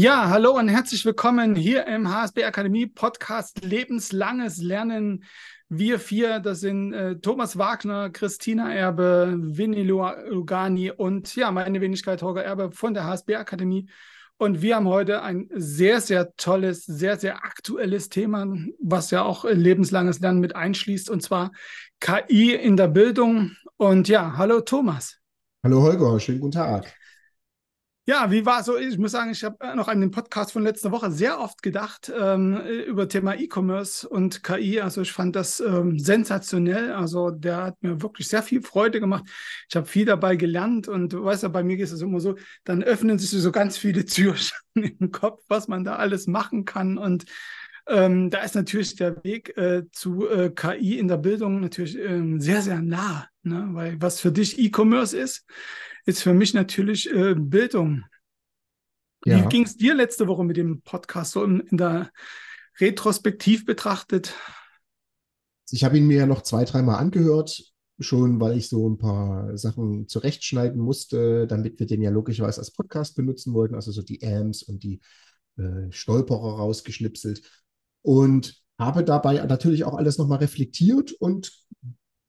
Ja, hallo und herzlich willkommen hier im HSB Akademie Podcast Lebenslanges Lernen. Wir vier, das sind äh, Thomas Wagner, Christina Erbe, Winnie Lugani und ja, meine Wenigkeit Holger Erbe von der HSB Akademie. Und wir haben heute ein sehr, sehr tolles, sehr, sehr aktuelles Thema, was ja auch lebenslanges Lernen mit einschließt, und zwar KI in der Bildung. Und ja, hallo Thomas. Hallo Holger, schönen guten Tag. Ja, wie war so? Ich muss sagen, ich habe noch an den Podcast von letzter Woche sehr oft gedacht ähm, über Thema E-Commerce und KI. Also ich fand das ähm, sensationell. Also der hat mir wirklich sehr viel Freude gemacht. Ich habe viel dabei gelernt und du weißt ja, bei mir ist es immer so, dann öffnen sich so ganz viele Türen im Kopf, was man da alles machen kann und ähm, da ist natürlich der Weg äh, zu äh, KI in der Bildung natürlich ähm, sehr, sehr nah, ne? weil was für dich E-Commerce ist, ist für mich natürlich äh, Bildung. Ja. Wie ging es dir letzte Woche mit dem Podcast so in, in der Retrospektiv betrachtet? Ich habe ihn mir ja noch zwei, dreimal angehört, schon weil ich so ein paar Sachen zurechtschneiden musste, damit wir den ja logischerweise als Podcast benutzen wollten, also so die Ams und die äh, Stolperer rausgeschnipselt. Und habe dabei natürlich auch alles nochmal reflektiert und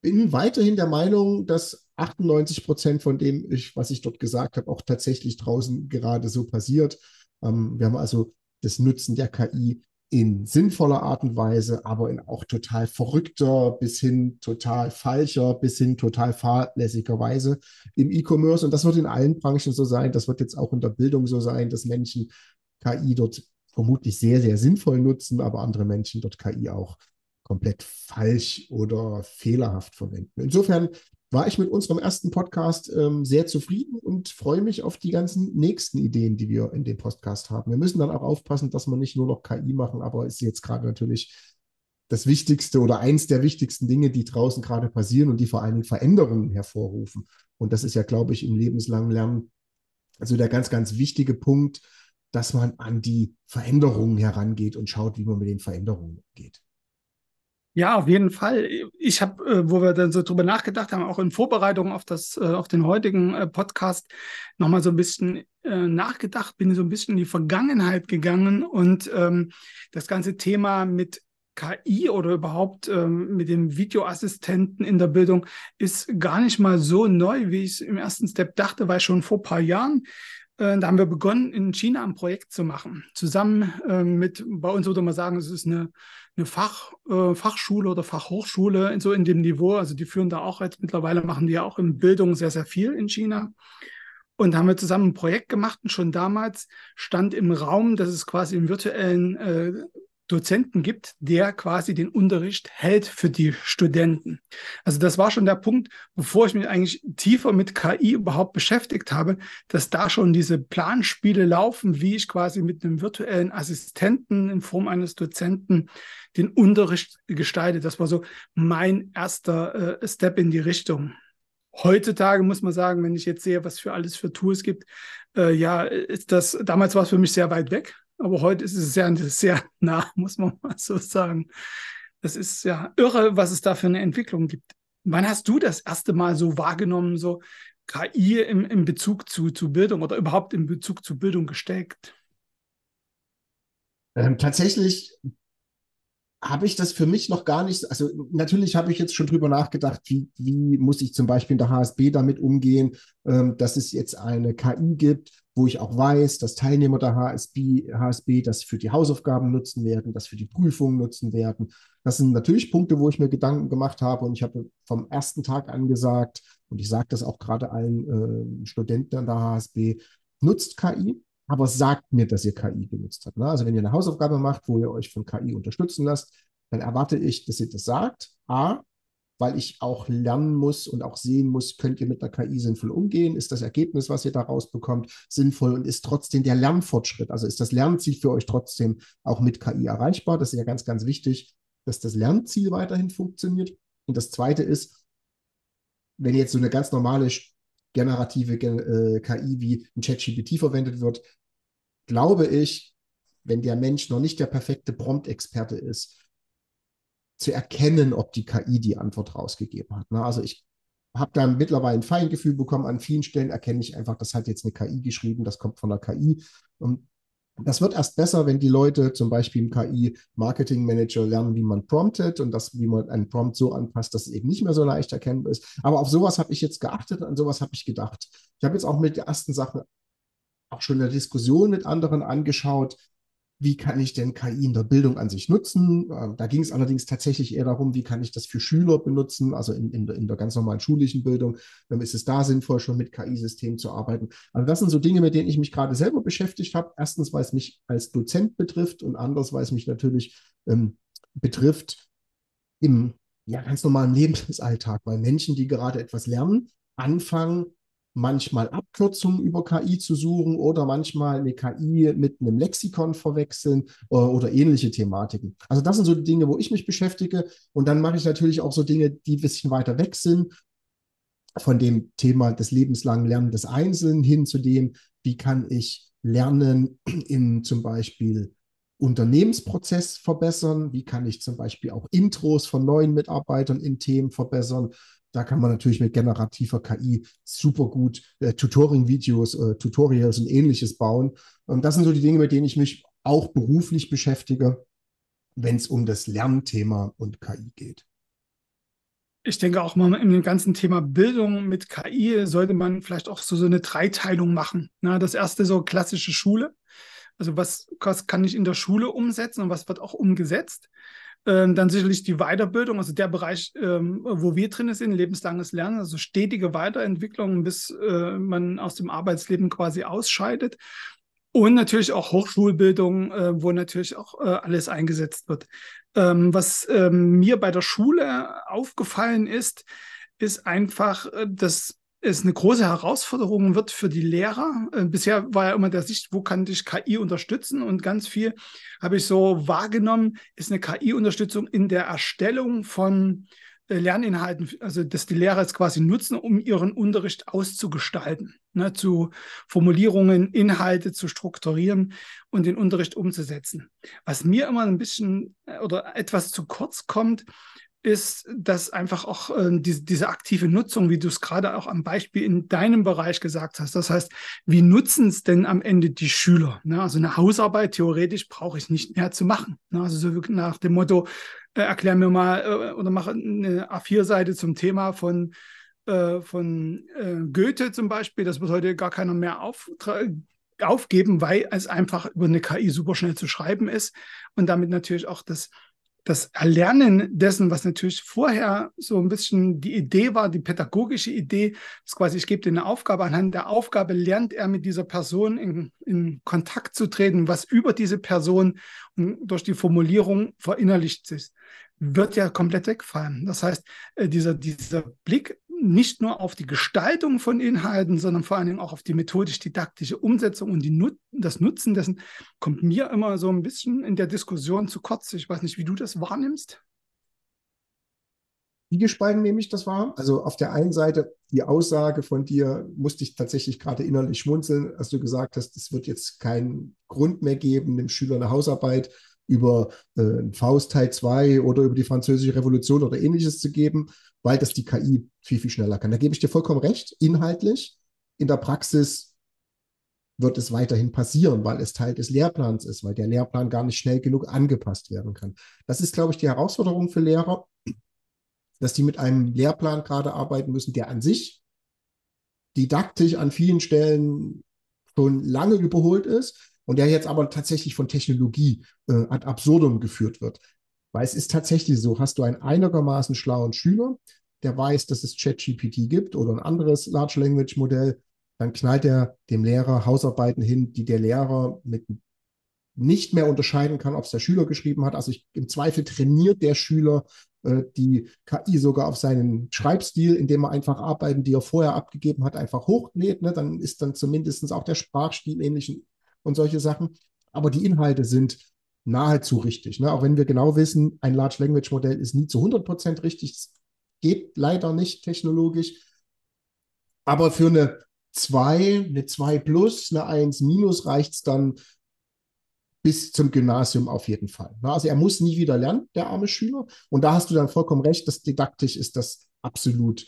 bin weiterhin der Meinung, dass 98 Prozent von dem, ich, was ich dort gesagt habe, auch tatsächlich draußen gerade so passiert. Ähm, wir haben also das Nutzen der KI in sinnvoller Art und Weise, aber in auch total verrückter bis hin total falscher, bis hin total fahrlässiger Weise im E-Commerce. Und das wird in allen Branchen so sein. Das wird jetzt auch in der Bildung so sein, dass Menschen KI dort vermutlich sehr, sehr sinnvoll nutzen, aber andere Menschen dort KI auch komplett falsch oder fehlerhaft verwenden. Insofern war ich mit unserem ersten Podcast ähm, sehr zufrieden und freue mich auf die ganzen nächsten Ideen, die wir in dem Podcast haben. Wir müssen dann auch aufpassen, dass wir nicht nur noch KI machen, aber ist jetzt gerade natürlich das Wichtigste oder eins der wichtigsten Dinge, die draußen gerade passieren und die vor allen Dingen Veränderungen hervorrufen. Und das ist ja, glaube ich, im lebenslangen Lernen also der ganz, ganz wichtige Punkt, dass man an die Veränderungen herangeht und schaut, wie man mit den Veränderungen umgeht. Ja, auf jeden Fall. Ich habe, äh, wo wir dann so drüber nachgedacht haben, auch in Vorbereitung auf das, äh, auf den heutigen äh, Podcast, nochmal so ein bisschen nachgedacht, bin so ein bisschen in die Vergangenheit gegangen und ähm, das ganze Thema mit KI oder überhaupt ähm, mit dem Videoassistenten in der Bildung ist gar nicht mal so neu, wie ich es im ersten Step dachte, weil schon vor ein paar Jahren da haben wir begonnen, in China ein Projekt zu machen. Zusammen äh, mit, bei uns würde man sagen, es ist eine, eine Fach, äh, Fachschule oder Fachhochschule, so in dem Niveau. Also die führen da auch jetzt mittlerweile, machen die ja auch in Bildung sehr, sehr viel in China. Und da haben wir zusammen ein Projekt gemacht und schon damals stand im Raum, dass es quasi im virtuellen äh, Dozenten gibt, der quasi den Unterricht hält für die Studenten. Also das war schon der Punkt, bevor ich mich eigentlich tiefer mit KI überhaupt beschäftigt habe, dass da schon diese Planspiele laufen, wie ich quasi mit einem virtuellen Assistenten in Form eines Dozenten den Unterricht gestalte. Das war so mein erster äh, Step in die Richtung. Heutzutage muss man sagen, wenn ich jetzt sehe, was für alles für Tools gibt, äh, ja, ist das, damals war es für mich sehr weit weg. Aber heute ist es sehr, sehr nah, muss man mal so sagen. Das ist ja irre, was es da für eine Entwicklung gibt. Wann hast du das erste Mal so wahrgenommen, so KI im, im Bezug zu, zu Bildung oder überhaupt im Bezug zu Bildung gesteckt? Ähm, tatsächlich habe ich das für mich noch gar nicht, also natürlich habe ich jetzt schon drüber nachgedacht, wie, wie muss ich zum Beispiel in der HSB damit umgehen, ähm, dass es jetzt eine KI gibt, wo ich auch weiß, dass Teilnehmer der HSB, HSB das für die Hausaufgaben nutzen werden, das für die Prüfungen nutzen werden. Das sind natürlich Punkte, wo ich mir Gedanken gemacht habe und ich habe vom ersten Tag an gesagt, und ich sage das auch gerade allen äh, Studenten an der HSB, nutzt KI, aber sagt mir, dass ihr KI genutzt habt. Ne? Also wenn ihr eine Hausaufgabe macht, wo ihr euch von KI unterstützen lasst, dann erwarte ich, dass ihr das sagt. A, weil ich auch lernen muss und auch sehen muss, könnt ihr mit der KI sinnvoll umgehen? Ist das Ergebnis, was ihr daraus bekommt, sinnvoll und ist trotzdem der Lernfortschritt, also ist das Lernziel für euch trotzdem auch mit KI erreichbar? Das ist ja ganz, ganz wichtig, dass das Lernziel weiterhin funktioniert. Und das Zweite ist, wenn jetzt so eine ganz normale generative äh, KI wie ein ChatGPT verwendet wird, glaube ich, wenn der Mensch noch nicht der perfekte Prompt-Experte ist, zu erkennen, ob die KI die Antwort rausgegeben hat. Ne? Also ich habe da mittlerweile ein Feingefühl bekommen. An vielen Stellen erkenne ich einfach, das hat jetzt eine KI geschrieben, das kommt von der KI. Und Das wird erst besser, wenn die Leute zum Beispiel im KI-Marketing-Manager lernen, wie man promptet und das, wie man einen Prompt so anpasst, dass es eben nicht mehr so leicht erkennbar ist. Aber auf sowas habe ich jetzt geachtet, an sowas habe ich gedacht. Ich habe jetzt auch mit der ersten Sache auch schon eine Diskussion mit anderen angeschaut, wie kann ich denn KI in der Bildung an sich nutzen? Ähm, da ging es allerdings tatsächlich eher darum, wie kann ich das für Schüler benutzen, also in, in, der, in der ganz normalen schulischen Bildung. Dann ist es da sinnvoll, schon mit KI-Systemen zu arbeiten. Also das sind so Dinge, mit denen ich mich gerade selber beschäftigt habe. Erstens, weil es mich als Dozent betrifft und anders, weil es mich natürlich ähm, betrifft im ja, ganz normalen Lebensalltag, weil Menschen, die gerade etwas lernen, anfangen, manchmal Abkürzungen über KI zu suchen oder manchmal eine KI mit einem Lexikon verwechseln oder, äh, oder ähnliche Thematiken. Also das sind so die Dinge, wo ich mich beschäftige. Und dann mache ich natürlich auch so Dinge, die ein bisschen weiter weg sind von dem Thema des lebenslangen Lernens des Einzelnen hin zu dem, wie kann ich Lernen in zum Beispiel Unternehmensprozess verbessern, wie kann ich zum Beispiel auch Intros von neuen Mitarbeitern in Themen verbessern da kann man natürlich mit generativer KI super gut äh, Tutoring-Videos, äh, Tutorials und ähnliches bauen. Und das sind so die Dinge, mit denen ich mich auch beruflich beschäftige, wenn es um das Lernthema und KI geht. Ich denke auch mal in dem ganzen Thema Bildung mit KI sollte man vielleicht auch so, so eine Dreiteilung machen. Na, das erste so klassische Schule. Also was, was kann ich in der Schule umsetzen und was wird auch umgesetzt? Ähm, dann sicherlich die Weiterbildung, also der Bereich, ähm, wo wir drin sind, lebenslanges Lernen, also stetige Weiterentwicklung, bis äh, man aus dem Arbeitsleben quasi ausscheidet. Und natürlich auch Hochschulbildung, äh, wo natürlich auch äh, alles eingesetzt wird. Ähm, was ähm, mir bei der Schule aufgefallen ist, ist einfach, äh, dass es eine große Herausforderung wird für die Lehrer. Äh, bisher war ja immer der Sicht, wo kann dich KI unterstützen? Und ganz viel habe ich so wahrgenommen, ist eine KI-Unterstützung in der Erstellung von äh, Lerninhalten, also dass die Lehrer es quasi nutzen, um ihren Unterricht auszugestalten, ne, zu Formulierungen, Inhalte zu strukturieren und den Unterricht umzusetzen. Was mir immer ein bisschen äh, oder etwas zu kurz kommt, ist, dass einfach auch äh, diese, diese aktive Nutzung, wie du es gerade auch am Beispiel in deinem Bereich gesagt hast, das heißt, wie nutzen es denn am Ende die Schüler? Ne? Also eine Hausarbeit theoretisch brauche ich nicht mehr zu machen. Ne? Also so nach dem Motto, äh, erklär mir mal äh, oder mache eine A4-Seite zum Thema von, äh, von äh, Goethe zum Beispiel. Das wird heute gar keiner mehr auf, aufgeben, weil es einfach über eine KI super schnell zu schreiben ist und damit natürlich auch das das Erlernen dessen, was natürlich vorher so ein bisschen die Idee war, die pädagogische Idee, ist quasi, ich gebe dir eine Aufgabe, anhand der Aufgabe lernt er mit dieser Person in, in Kontakt zu treten, was über diese Person und durch die Formulierung verinnerlicht ist, wird ja komplett wegfallen. Das heißt, äh, dieser, dieser Blick nicht nur auf die Gestaltung von Inhalten, sondern vor allen Dingen auch auf die methodisch-didaktische Umsetzung und Nut das Nutzen dessen kommt mir immer so ein bisschen in der Diskussion zu kurz. Ich weiß nicht, wie du das wahrnimmst. Wie gespalten nehme ich das wahr? Also auf der einen Seite die Aussage von dir musste ich tatsächlich gerade innerlich schmunzeln, als du gesagt hast, es wird jetzt keinen Grund mehr geben, dem Schüler eine Hausarbeit über äh, Faust Teil 2 oder über die Französische Revolution oder ähnliches zu geben, weil das die KI viel, viel schneller kann. Da gebe ich dir vollkommen recht, inhaltlich. In der Praxis wird es weiterhin passieren, weil es Teil des Lehrplans ist, weil der Lehrplan gar nicht schnell genug angepasst werden kann. Das ist, glaube ich, die Herausforderung für Lehrer, dass die mit einem Lehrplan gerade arbeiten müssen, der an sich didaktisch an vielen Stellen schon lange überholt ist und der jetzt aber tatsächlich von Technologie äh, ad absurdum geführt wird. Weil es ist tatsächlich so, hast du einen einigermaßen schlauen Schüler, der weiß, dass es ChatGPT gibt oder ein anderes Large Language Modell, dann knallt er dem Lehrer Hausarbeiten hin, die der Lehrer mit nicht mehr unterscheiden kann, ob es der Schüler geschrieben hat. Also ich, im Zweifel trainiert der Schüler äh, die KI sogar auf seinen Schreibstil, indem er einfach Arbeiten, die er vorher abgegeben hat, einfach hochlädt. Ne? Dann ist dann zumindest auch der Sprachstil ähnlich und solche Sachen. Aber die Inhalte sind nahezu richtig. Ne? Auch wenn wir genau wissen, ein Large Language Modell ist nie zu 100% richtig. Das geht leider nicht technologisch. Aber für eine 2, eine 2 plus, eine 1 minus reicht es dann bis zum Gymnasium auf jeden Fall. Ne? Also er muss nie wieder lernen, der arme Schüler. Und da hast du dann vollkommen recht, das didaktisch ist das absolut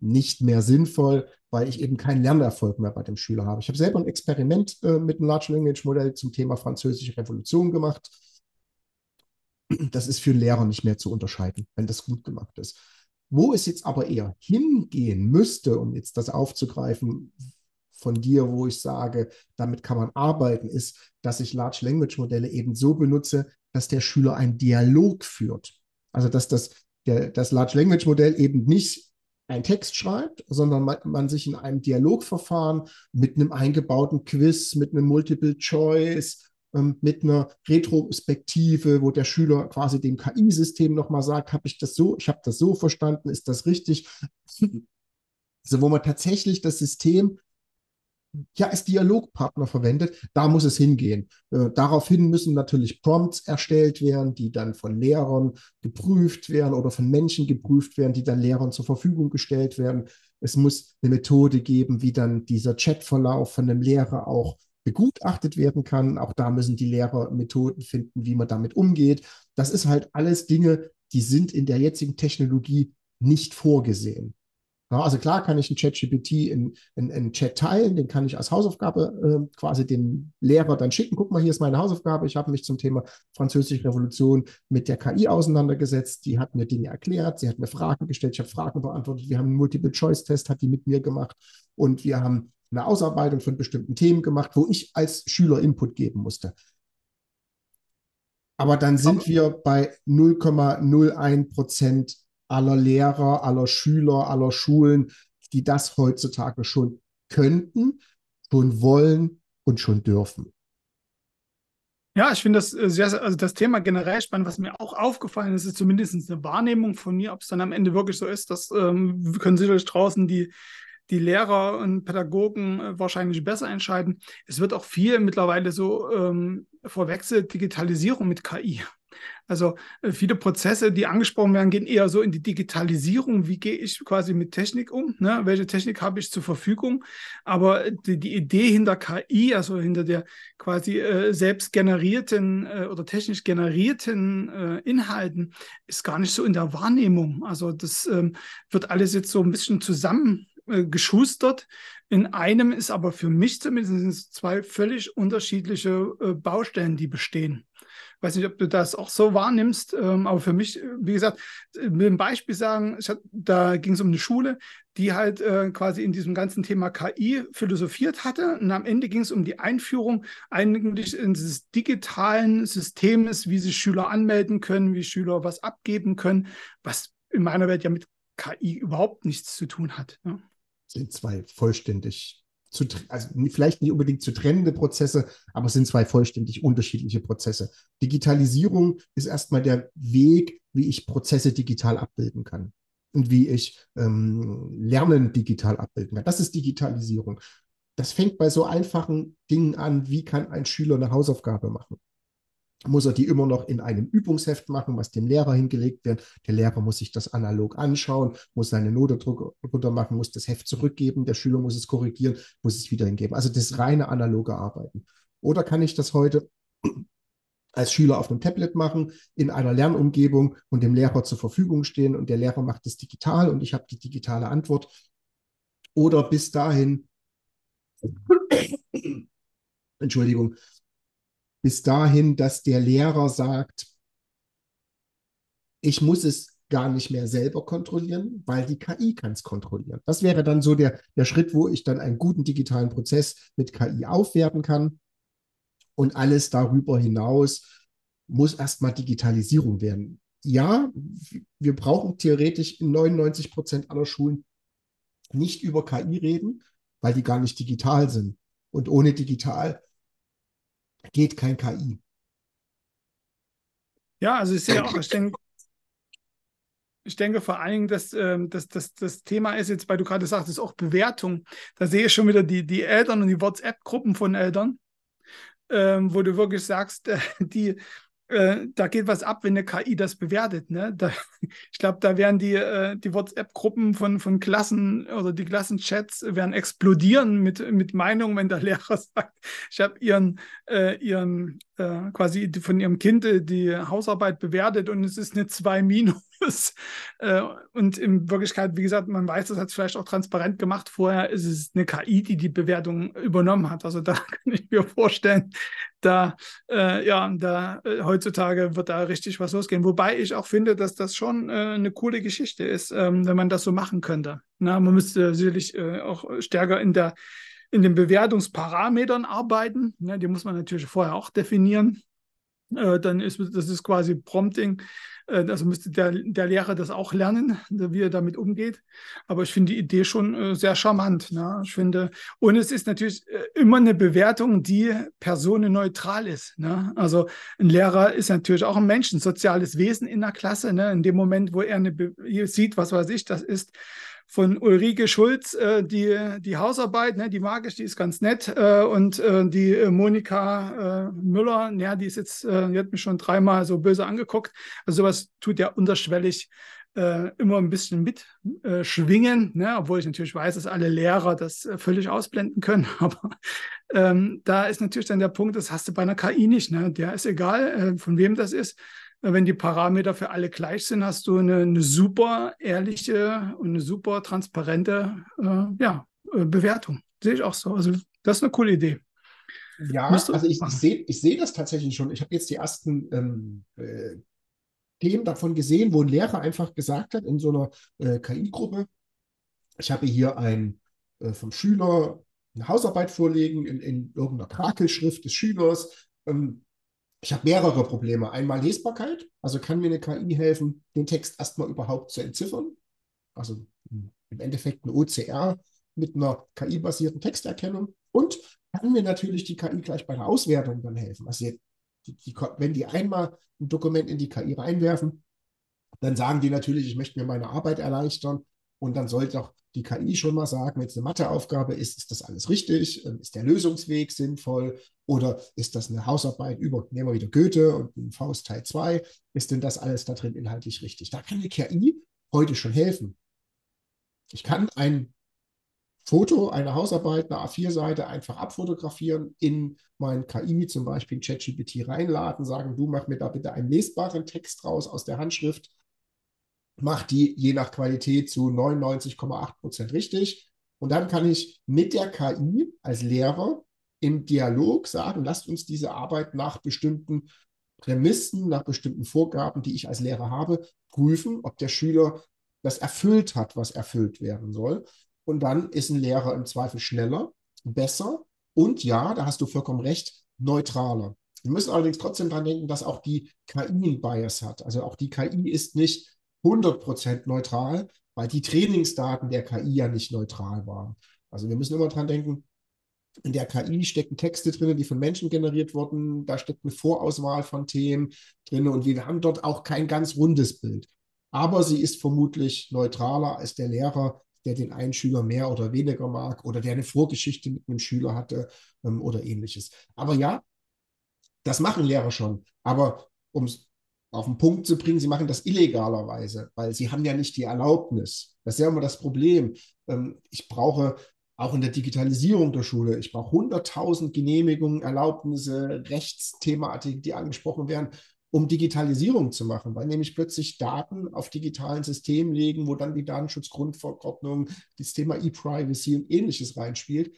nicht mehr sinnvoll, weil ich eben keinen Lernerfolg mehr bei dem Schüler habe. Ich habe selber ein Experiment äh, mit einem Large Language Modell zum Thema Französische Revolution gemacht. Das ist für Lehrer nicht mehr zu unterscheiden, wenn das gut gemacht ist. Wo es jetzt aber eher hingehen müsste, um jetzt das aufzugreifen von dir, wo ich sage, damit kann man arbeiten, ist, dass ich Large Language Modelle eben so benutze, dass der Schüler einen Dialog führt. Also dass das, der, das Large Language Modell eben nicht einen Text schreibt, sondern man, man, sich in einem Dialogverfahren mit einem eingebauten Quiz, mit einem Multiple Choice, ähm, mit einer Retrospektive, wo der Schüler quasi dem KI-System nochmal sagt, habe ich das so, ich habe das so verstanden, ist das richtig? Also wo man tatsächlich das System ja als Dialogpartner verwendet, da muss es hingehen. Äh, daraufhin müssen natürlich Prompts erstellt werden, die dann von Lehrern geprüft werden oder von Menschen geprüft werden, die dann Lehrern zur Verfügung gestellt werden. Es muss eine Methode geben, wie dann dieser Chatverlauf von einem Lehrer auch begutachtet werden kann. Auch da müssen die Lehrer Methoden finden, wie man damit umgeht. Das ist halt alles Dinge, die sind in der jetzigen Technologie nicht vorgesehen. Also klar kann ich einen ChatGPT in, in, in Chat teilen, den kann ich als Hausaufgabe äh, quasi dem Lehrer dann schicken. Guck mal, hier ist meine Hausaufgabe. Ich habe mich zum Thema Französische Revolution mit der KI auseinandergesetzt. Die hat mir Dinge erklärt, sie hat mir Fragen gestellt, ich habe Fragen beantwortet. Wir haben einen Multiple-Choice-Test, hat die mit mir gemacht und wir haben eine Ausarbeitung von bestimmten Themen gemacht, wo ich als Schüler Input geben musste. Aber dann sind wir bei 0,01 Prozent aller Lehrer, aller Schüler, aller Schulen, die das heutzutage schon könnten, schon wollen und schon dürfen. Ja, ich finde das äh, sehr, also das Thema generell spannend. Was mir auch aufgefallen ist, ist zumindest eine Wahrnehmung von mir, ob es dann am Ende wirklich so ist, das ähm, können sicherlich draußen die die Lehrer und Pädagogen äh, wahrscheinlich besser entscheiden. Es wird auch viel mittlerweile so ähm, verwechselt, Digitalisierung mit KI. Also äh, viele Prozesse, die angesprochen werden, gehen eher so in die Digitalisierung. Wie gehe ich quasi mit Technik um? Ne? Welche Technik habe ich zur Verfügung? Aber die, die, Idee hinter KI, also hinter der quasi äh, selbst generierten äh, oder technisch generierten äh, Inhalten, ist gar nicht so in der Wahrnehmung. Also das ähm, wird alles jetzt so ein bisschen zusammen äh, geschustert. In einem ist aber für mich zumindest zwei völlig unterschiedliche äh, Baustellen, die bestehen. Weiß nicht, ob du das auch so wahrnimmst, ähm, aber für mich, wie gesagt, will ein Beispiel sagen, hab, da ging es um eine Schule, die halt äh, quasi in diesem ganzen Thema KI philosophiert hatte. Und am Ende ging es um die Einführung eigentlich in dieses digitalen Systems, wie sich Schüler anmelden können, wie Schüler was abgeben können, was in meiner Welt ja mit KI überhaupt nichts zu tun hat. Ja sind zwei vollständig zu, also vielleicht nicht unbedingt zu trennende Prozesse, aber es sind zwei vollständig unterschiedliche Prozesse. Digitalisierung ist erstmal der Weg, wie ich Prozesse digital abbilden kann und wie ich ähm, Lernen digital abbilden kann. Das ist Digitalisierung. Das fängt bei so einfachen Dingen an, wie kann ein Schüler eine Hausaufgabe machen muss er die immer noch in einem Übungsheft machen, was dem Lehrer hingelegt wird. Der Lehrer muss sich das analog anschauen, muss seine Note drunter machen, muss das Heft zurückgeben, der Schüler muss es korrigieren, muss es wieder hingeben. Also das reine analoge Arbeiten. Oder kann ich das heute als Schüler auf einem Tablet machen, in einer Lernumgebung und dem Lehrer zur Verfügung stehen und der Lehrer macht es digital und ich habe die digitale Antwort. Oder bis dahin, Entschuldigung, bis dahin, dass der Lehrer sagt, ich muss es gar nicht mehr selber kontrollieren, weil die KI kann es kontrollieren. Das wäre dann so der, der Schritt, wo ich dann einen guten digitalen Prozess mit KI aufwerten kann. Und alles darüber hinaus muss erstmal Digitalisierung werden. Ja, wir brauchen theoretisch in 99 Prozent aller Schulen nicht über KI reden, weil die gar nicht digital sind. Und ohne digital geht kein KI. Ja, also ich sehe auch, ich denke, ich denke vor allen Dingen, dass, ähm, dass, dass das Thema ist jetzt, weil du gerade sagtest, auch Bewertung. Da sehe ich schon wieder die, die Eltern und die WhatsApp-Gruppen von Eltern, ähm, wo du wirklich sagst, äh, die, äh, da geht was ab, wenn eine KI das bewertet. Ne? Da, ich glaube, da werden die, äh, die WhatsApp-Gruppen von, von Klassen oder die Klassenchats werden explodieren mit, mit Meinungen, wenn der Lehrer sagt, ich habe ihren, äh, ihren äh, quasi von ihrem Kind die Hausarbeit bewertet und es ist eine 2 Minus. Äh, und in Wirklichkeit, wie gesagt, man weiß, das hat es vielleicht auch transparent gemacht. Vorher ist es eine KI, die die Bewertung übernommen hat. Also da kann ich mir vorstellen, da, äh, ja, da äh, heutzutage wird da richtig was losgehen. Wobei ich auch finde, dass das schon äh, eine coole Geschichte ist, ähm, wenn man das so machen könnte. Na, man müsste sicherlich äh, auch stärker in der in den Bewertungsparametern arbeiten. Ja, die muss man natürlich vorher auch definieren. Äh, dann ist das ist quasi Prompting. Äh, also müsste der, der Lehrer das auch lernen, wie er damit umgeht. Aber ich finde die Idee schon äh, sehr charmant. Ne? Ich finde, und es ist natürlich immer eine Bewertung, die personenneutral ist. Ne? Also ein Lehrer ist natürlich auch ein Mensch, ein soziales Wesen in der Klasse. Ne? In dem Moment, wo er eine sieht, was weiß ich, das ist von Ulrike Schulz, äh, die, die Hausarbeit, ne, die mag ich, die ist ganz nett. Äh, und äh, die äh, Monika äh, Müller, ja, die ist jetzt, äh, die hat mich schon dreimal so böse angeguckt. Also sowas tut ja unterschwellig immer ein bisschen mitschwingen, ne, obwohl ich natürlich weiß, dass alle Lehrer das völlig ausblenden können. Aber ähm, da ist natürlich dann der Punkt, das hast du bei einer KI nicht. Ne? Der ist egal, von wem das ist wenn die Parameter für alle gleich sind, hast du eine, eine super ehrliche und eine super transparente äh, ja, äh, Bewertung. Sehe ich auch so. Also das ist eine coole Idee. Ja, also ich, ich sehe ich seh das tatsächlich schon. Ich habe jetzt die ersten ähm, äh, Themen davon gesehen, wo ein Lehrer einfach gesagt hat in so einer äh, KI-Gruppe, ich habe hier ein äh, vom Schüler eine Hausarbeit vorlegen in, in irgendeiner Krakelschrift des Schülers. Ähm, ich habe mehrere Probleme. Einmal Lesbarkeit, also kann mir eine KI helfen, den Text erstmal überhaupt zu entziffern. Also im Endeffekt ein OCR mit einer KI-basierten Texterkennung. Und kann mir natürlich die KI gleich bei der Auswertung dann helfen. Also die, die, wenn die einmal ein Dokument in die KI reinwerfen, dann sagen die natürlich, ich möchte mir meine Arbeit erleichtern. Und dann sollte auch die KI schon mal sagen, wenn es eine Matheaufgabe ist, ist das alles richtig? Ähm, ist der Lösungsweg sinnvoll? Oder ist das eine Hausarbeit über, nehmen wir wieder Goethe und ein Faust Teil 2? Ist denn das alles da drin inhaltlich richtig? Da kann die KI heute schon helfen. Ich kann ein Foto einer Hausarbeit, eine A4-Seite einfach abfotografieren, in mein KI, zum Beispiel in ChatGPT reinladen, sagen, du mach mir da bitte einen lesbaren Text raus aus der Handschrift macht die je nach Qualität zu 99,8 Prozent richtig. Und dann kann ich mit der KI als Lehrer im Dialog sagen, lasst uns diese Arbeit nach bestimmten Prämissen, nach bestimmten Vorgaben, die ich als Lehrer habe, prüfen, ob der Schüler das erfüllt hat, was erfüllt werden soll. Und dann ist ein Lehrer im Zweifel schneller, besser und ja, da hast du vollkommen recht, neutraler. Wir müssen allerdings trotzdem daran denken, dass auch die KI einen Bias hat. Also auch die KI ist nicht 100% neutral, weil die Trainingsdaten der KI ja nicht neutral waren. Also wir müssen immer dran denken, in der KI stecken Texte drin, die von Menschen generiert wurden. Da steckt eine Vorauswahl von Themen drin und wir haben dort auch kein ganz rundes Bild. Aber sie ist vermutlich neutraler als der Lehrer, der den einen Schüler mehr oder weniger mag oder der eine Vorgeschichte mit einem Schüler hatte ähm, oder ähnliches. Aber ja, das machen Lehrer schon. Aber um es auf den Punkt zu bringen, sie machen das illegalerweise, weil sie haben ja nicht die Erlaubnis. Das ist ja immer das Problem. Ähm, ich brauche auch in der Digitalisierung der Schule, ich brauche 100.000 Genehmigungen, Erlaubnisse, Rechtsthematiken, die angesprochen werden, um Digitalisierung zu machen, weil nämlich plötzlich Daten auf digitalen Systemen liegen, wo dann die Datenschutzgrundverordnung, das Thema E-Privacy und ähnliches reinspielt.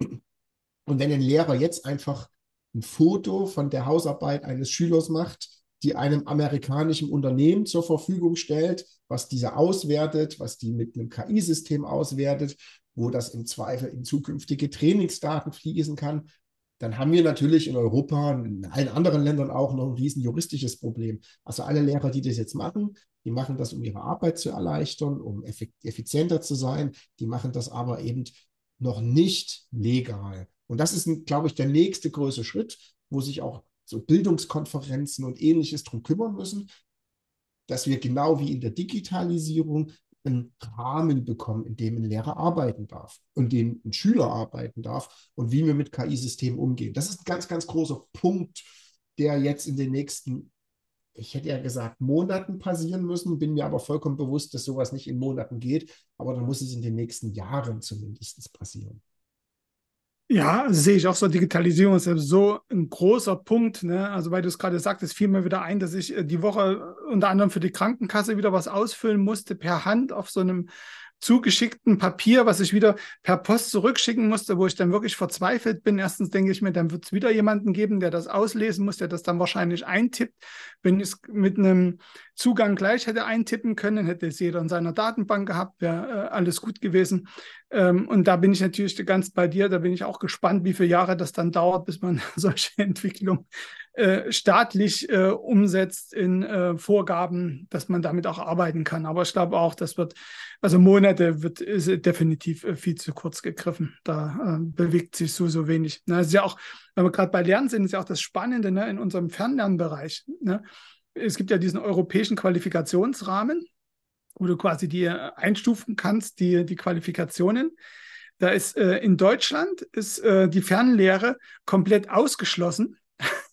Und wenn ein Lehrer jetzt einfach ein Foto von der Hausarbeit eines Schülers macht, die einem amerikanischen Unternehmen zur Verfügung stellt, was diese auswertet, was die mit einem KI-System auswertet, wo das im Zweifel in zukünftige Trainingsdaten fließen kann, dann haben wir natürlich in Europa und in allen anderen Ländern auch noch ein riesen juristisches Problem. Also alle Lehrer, die das jetzt machen, die machen das, um ihre Arbeit zu erleichtern, um effizienter zu sein. Die machen das aber eben noch nicht legal. Und das ist, glaube ich, der nächste größere Schritt, wo sich auch so Bildungskonferenzen und ähnliches darum kümmern müssen, dass wir genau wie in der Digitalisierung einen Rahmen bekommen, in dem ein Lehrer arbeiten darf und in dem ein Schüler arbeiten darf und wie wir mit KI-Systemen umgehen. Das ist ein ganz, ganz großer Punkt, der jetzt in den nächsten, ich hätte ja gesagt, Monaten passieren müssen, bin mir aber vollkommen bewusst, dass sowas nicht in Monaten geht, aber dann muss es in den nächsten Jahren zumindest passieren. Ja, sehe ich auch so. Digitalisierung ist ja so ein großer Punkt. Ne? Also, weil du es gerade sagtest, fiel mir wieder ein, dass ich äh, die Woche unter anderem für die Krankenkasse wieder was ausfüllen musste per Hand auf so einem zugeschickten Papier, was ich wieder per Post zurückschicken musste, wo ich dann wirklich verzweifelt bin. Erstens denke ich mir, dann wird es wieder jemanden geben, der das auslesen muss, der das dann wahrscheinlich eintippt. Wenn ich es mit einem Zugang gleich hätte eintippen können, hätte es jeder in seiner Datenbank gehabt, wäre äh, alles gut gewesen. Ähm, und da bin ich natürlich ganz bei dir, da bin ich auch gespannt, wie viele Jahre das dann dauert, bis man solche Entwicklung äh, staatlich äh, umsetzt in äh, Vorgaben, dass man damit auch arbeiten kann. Aber ich glaube auch, das wird, also Monate wird ist definitiv äh, viel zu kurz gegriffen. Da äh, bewegt sich so, so wenig. Na, ist ja auch, wenn wir gerade bei Lernen sind, ist ja auch das Spannende ne, in unserem Fernlernbereich. Ne? Es gibt ja diesen europäischen Qualifikationsrahmen, wo du quasi die einstufen kannst, die, die Qualifikationen. Da ist äh, in Deutschland ist äh, die Fernlehre komplett ausgeschlossen.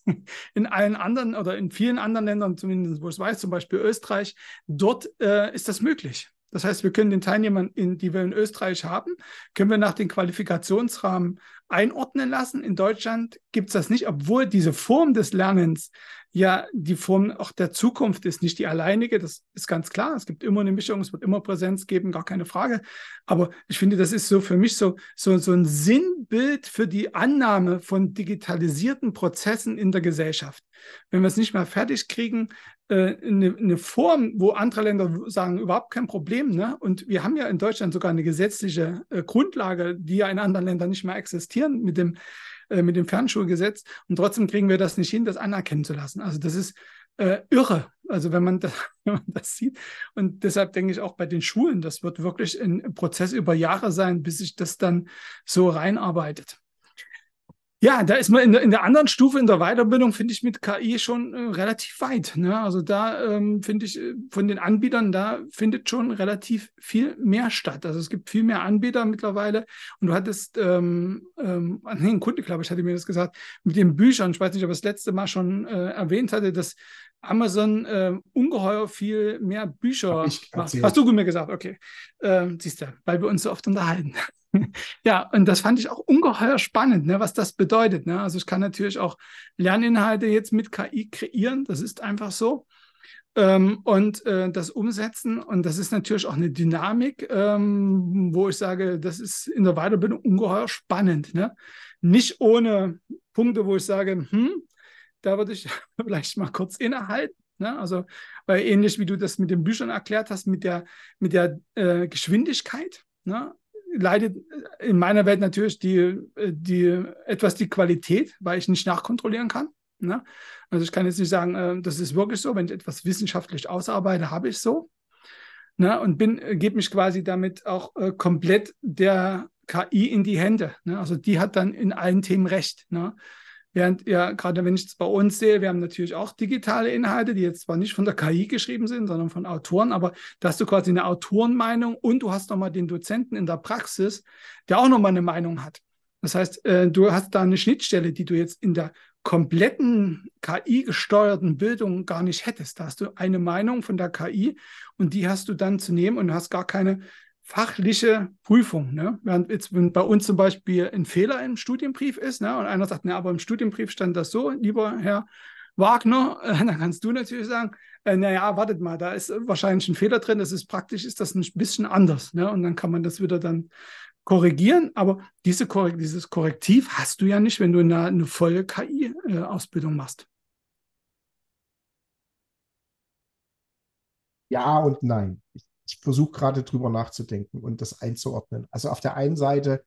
in allen anderen oder in vielen anderen Ländern, zumindest wo es weiß, zum Beispiel Österreich, dort äh, ist das möglich. Das heißt, wir können den Teilnehmern, in, die wir in Österreich haben, können wir nach dem Qualifikationsrahmen einordnen lassen. In Deutschland gibt es das nicht, obwohl diese Form des Lernens ja die Form auch der Zukunft ist, nicht die alleinige. Das ist ganz klar. Es gibt immer eine Mischung, es wird immer Präsenz geben, gar keine Frage. Aber ich finde, das ist so für mich so, so, so ein Sinnbild für die Annahme von digitalisierten Prozessen in der Gesellschaft. Wenn wir es nicht mehr fertig kriegen, äh, eine, eine, Form, wo andere Länder sagen, überhaupt kein Problem. Ne? Und wir haben ja in Deutschland sogar eine gesetzliche äh, Grundlage, die ja in anderen Ländern nicht mehr existieren mit dem, äh, mit dem Fernschulgesetz. Und trotzdem kriegen wir das nicht hin, das anerkennen zu lassen. Also das ist äh, irre, also wenn man, das, wenn man das sieht. Und deshalb denke ich auch bei den Schulen, das wird wirklich ein Prozess über Jahre sein, bis sich das dann so reinarbeitet. Ja, da ist man in der, in der anderen Stufe in der Weiterbildung, finde ich, mit KI schon äh, relativ weit. Ne? Also da ähm, finde ich äh, von den Anbietern, da findet schon relativ viel mehr statt. Also es gibt viel mehr Anbieter mittlerweile. Und du hattest, ähm, ähm, nee, ein Kunde, glaube ich, hatte mir das gesagt, mit den Büchern, ich weiß nicht, ob ich das letzte Mal schon äh, erwähnt hatte, dass Amazon äh, ungeheuer viel mehr Bücher macht. Hast du mir gesagt, okay. Ähm, siehst du, weil wir uns so oft unterhalten. ja, und das fand ich auch ungeheuer spannend, ne, was das bedeutet. Ne? Also ich kann natürlich auch Lerninhalte jetzt mit KI kreieren, das ist einfach so. Ähm, und äh, das umsetzen. Und das ist natürlich auch eine Dynamik, ähm, wo ich sage, das ist in der Weiterbildung ungeheuer spannend. Ne? Nicht ohne Punkte, wo ich sage, hm, da würde ich vielleicht mal kurz innehalten. Ne? Also, weil ähnlich wie du das mit den Büchern erklärt hast, mit der, mit der äh, Geschwindigkeit. Ne? leidet in meiner Welt natürlich die, die, etwas die Qualität, weil ich nicht nachkontrollieren kann. Ne? Also ich kann jetzt nicht sagen, äh, das ist wirklich so, wenn ich etwas wissenschaftlich ausarbeite, habe ich so. Ne? Und bin, äh, gebe mich quasi damit auch äh, komplett der KI in die Hände. Ne? Also die hat dann in allen Themen recht. Ne? Während ja, gerade wenn ich es bei uns sehe, wir haben natürlich auch digitale Inhalte, die jetzt zwar nicht von der KI geschrieben sind, sondern von Autoren, aber da hast du quasi eine Autorenmeinung und du hast nochmal den Dozenten in der Praxis, der auch nochmal eine Meinung hat. Das heißt, äh, du hast da eine Schnittstelle, die du jetzt in der kompletten KI-gesteuerten Bildung gar nicht hättest. Da hast du eine Meinung von der KI und die hast du dann zu nehmen und hast gar keine fachliche Prüfung. Ne? Während jetzt, wenn bei uns zum Beispiel ein Fehler im Studienbrief ist, ne, und einer sagt, na, aber im Studienbrief stand das so, lieber Herr Wagner, äh, dann kannst du natürlich sagen, äh, naja, wartet mal, da ist wahrscheinlich ein Fehler drin, das ist praktisch, ist das ein bisschen anders. Ne? Und dann kann man das wieder dann korrigieren, aber diese Korrekt dieses Korrektiv hast du ja nicht, wenn du eine, eine volle KI-Ausbildung äh, machst. Ja und nein. Ich versuche gerade drüber nachzudenken und das einzuordnen. Also auf der einen Seite,